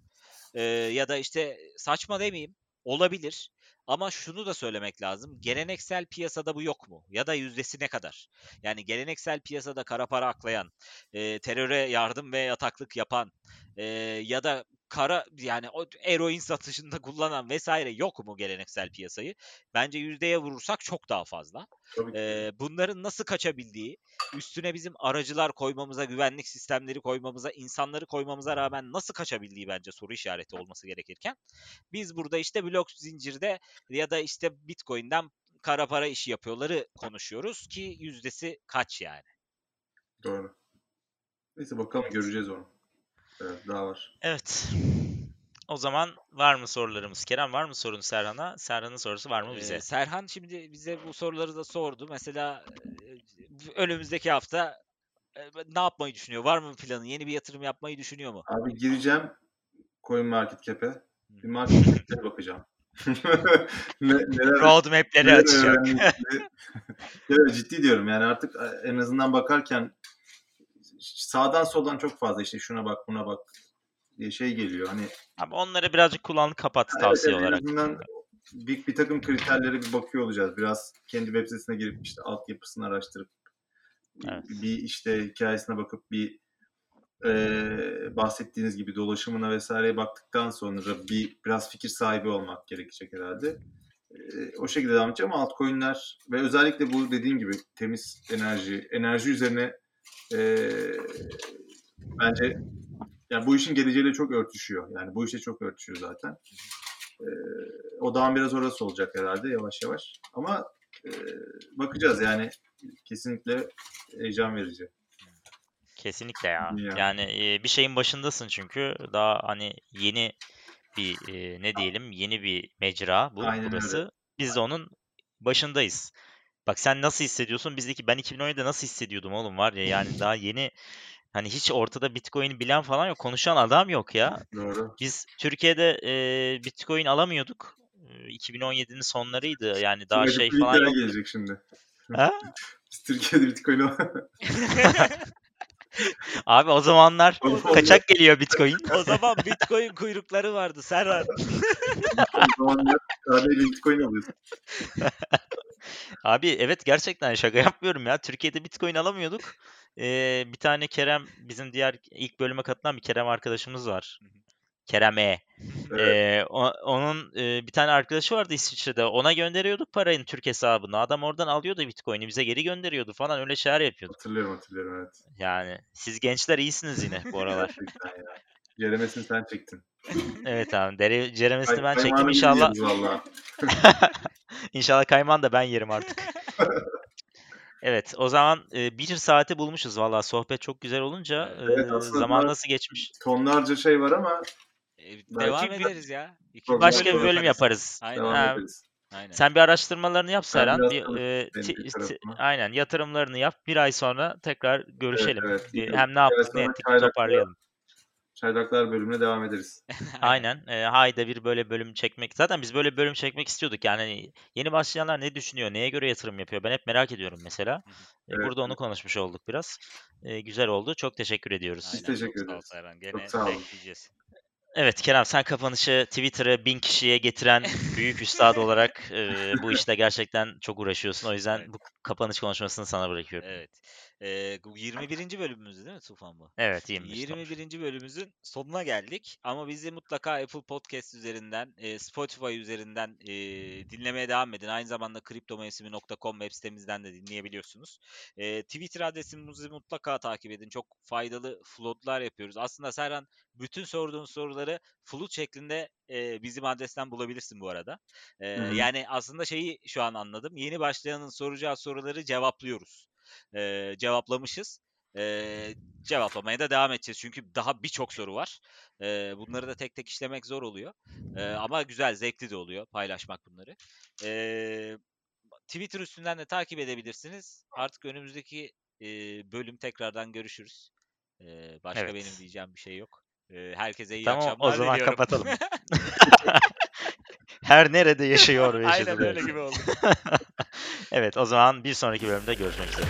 Ee, ya da işte saçma demeyeyim olabilir. Ama şunu da söylemek lazım. Geleneksel piyasada bu yok mu? Ya da yüzdesi ne kadar? Yani geleneksel piyasada kara para aklayan, e, teröre yardım ve yataklık yapan e, ya da kara yani o eroin satışında kullanan vesaire yok mu geleneksel piyasayı? Bence yüzdeye vurursak çok daha fazla. Ee, bunların nasıl kaçabildiği, üstüne bizim aracılar koymamıza, güvenlik sistemleri koymamıza, insanları koymamıza rağmen nasıl kaçabildiği bence soru işareti olması gerekirken biz burada işte blok zincirde ya da işte Bitcoin'den kara para işi yapıyorları konuşuyoruz ki yüzdesi kaç yani. Doğru. Neyse bakalım göreceğiz onu. Evet daha var. Evet. O zaman var mı sorularımız? Kerem var mı sorun Serhan'a? Serhan'ın sorusu var mı Ee, bize? Serhan şimdi bize bu soruları da sordu. Mesela e, önümüzdeki hafta e, ne yapmayı düşünüyor? Var mı planı? Yeni bir yatırım yapmayı düşünüyor mu? Abi gireceğim Coin Market Cap'e. Bir market cap'e bakacağım. ne, neler, Roadmap'leri neler açacak. evet, ciddi diyorum yani artık e, en azından bakarken sağdan soldan çok fazla işte şuna bak buna bak diye şey geliyor. Hani Ama onları birazcık kullanıp kapat tavsiye evet, olarak. En bir, bir takım kriterlere bir bakıyor olacağız. Biraz kendi web sitesine girip işte altyapısını araştırıp Evet. bir işte hikayesine bakıp bir e, bahsettiğiniz gibi dolaşımına vesaireye baktıktan sonra bir biraz fikir sahibi olmak gerekecek herhalde. E, o şekilde devam edeceğim altcoin'ler ve özellikle bu dediğim gibi temiz enerji, enerji üzerine e, bence yani bu işin geleceğiyle çok örtüşüyor. Yani bu işe çok örtüşüyor zaten. Ee, odağım biraz orası olacak herhalde yavaş yavaş. Ama e, bakacağız yani kesinlikle heyecan verici. Kesinlikle ya. Ya. Yani e, bir şeyin başındasın çünkü daha hani yeni bir e, ne diyelim yeni bir mecra bu Aynen öyle. burası. Biz de onun başındayız. Bak sen nasıl hissediyorsun? Bizdeki ben 2017'de nasıl hissediyordum oğlum var ya yani daha yeni hani hiç ortada Bitcoin bilen falan yok. Konuşan adam yok ya. Doğru. Biz Türkiye'de e, Bitcoin alamıyorduk. E, 2017'nin sonlarıydı. Yani daha Şimdi şey falan yok. gelecek şimdi. Ha? Biz Türkiye'de Bitcoin Abi o zamanlar kaçak geliyor Bitcoin. o zaman Bitcoin kuyrukları vardı Serhan. o zamanlar Bitcoin alıyorsun. Abi evet gerçekten şaka yapmıyorum ya. Türkiye'de Bitcoin alamıyorduk. Ee, bir tane Kerem bizim diğer ilk bölüme katılan bir Kerem arkadaşımız var. Kerem E. Evet. Ee, o- onun e, bir tane arkadaşı vardı İsviçre'de. Ona gönderiyorduk parayı Türk hesabına. Adam oradan alıyordu Bitcoin'i bize geri gönderiyordu falan öyle şeyler yapıyorduk. Hatırlıyorum hatırlıyorum evet. Yani siz gençler iyisiniz yine bu aralar. Gerçekten ya. Sen çektin. Evet abi. Dere, ceremesini ben kaymağını inşallah. İnşallah kayman da ben yerim artık. Evet, o zaman e, bir saati bulmuşuz valla. Sohbet çok güzel olunca Evet, e, aslında zaman nasıl geçmiş? Tonlarca şey var ama E, devam Belki- ederiz ya. İki Başka bir bölüm yaparız. Aynen. devam Ha, ederiz. Aynen. Sen bir araştırmalarını yap Serhan. Bir, e, aynen yatırımlarını yap. Bir ay sonra tekrar görüşelim. evet. Bir- hem ne yaptık ne ettik toparlayalım. Çaylaklar bölümüne devam ederiz. Aynen. E, hayda bir böyle bölüm çekmek. Zaten biz böyle bölüm çekmek istiyorduk. Yani hani yeni başlayanlar ne düşünüyor? Neye göre yatırım yapıyor? Ben hep merak ediyorum mesela. E, Evet, Burada onu konuşmuş olduk biraz. E, güzel oldu. Çok teşekkür ediyoruz. Biz teşekkür çok sağ ol ederiz. Gene Çok sağ olun. Evet Kerem sen kapanışı Twitter'ı bin kişiye getiren büyük üstad olarak e, bu işte gerçekten çok uğraşıyorsun. O yüzden Evet. bu kapanış konuşmasını sana bırakıyorum. Evet. Bu 21. bölümümüzdü değil mi Tufan bu? Evet 21. 21. bölümümüzün sonuna geldik. Ama bizi mutlaka Apple Podcast üzerinden, e, Spotify üzerinden e, dinlemeye devam edin. Aynı zamanda kriptomevsimi.com web sitemizden de dinleyebiliyorsunuz. E, Twitter adresimizi mutlaka takip edin. Çok faydalı floatlar yapıyoruz. Aslında Serhan bütün sorduğun soruları float şeklinde e, bizim adresten bulabilirsin bu arada. E, Hı hı. yani aslında şeyi şu an anladım. Yeni başlayanın soracağı soruları cevaplıyoruz. E, cevaplamışız. E, cevaplamaya da devam edeceğiz. Çünkü daha birçok soru var. E, bunları da tek tek işlemek zor oluyor. E, ama güzel, zevkli de oluyor paylaşmak bunları. E, Twitter üstünden de takip edebilirsiniz. Artık önümüzdeki e, bölüm tekrardan görüşürüz. E, başka Evet. benim diyeceğim bir şey yok. E, herkese iyi Tamam, o akşamlar zaman diliyorum. kapatalım. Her nerede yaşıyor ve Aynen yaşadı. öyle gibi oldu. evet o zaman bir sonraki bölümde görüşmek üzere.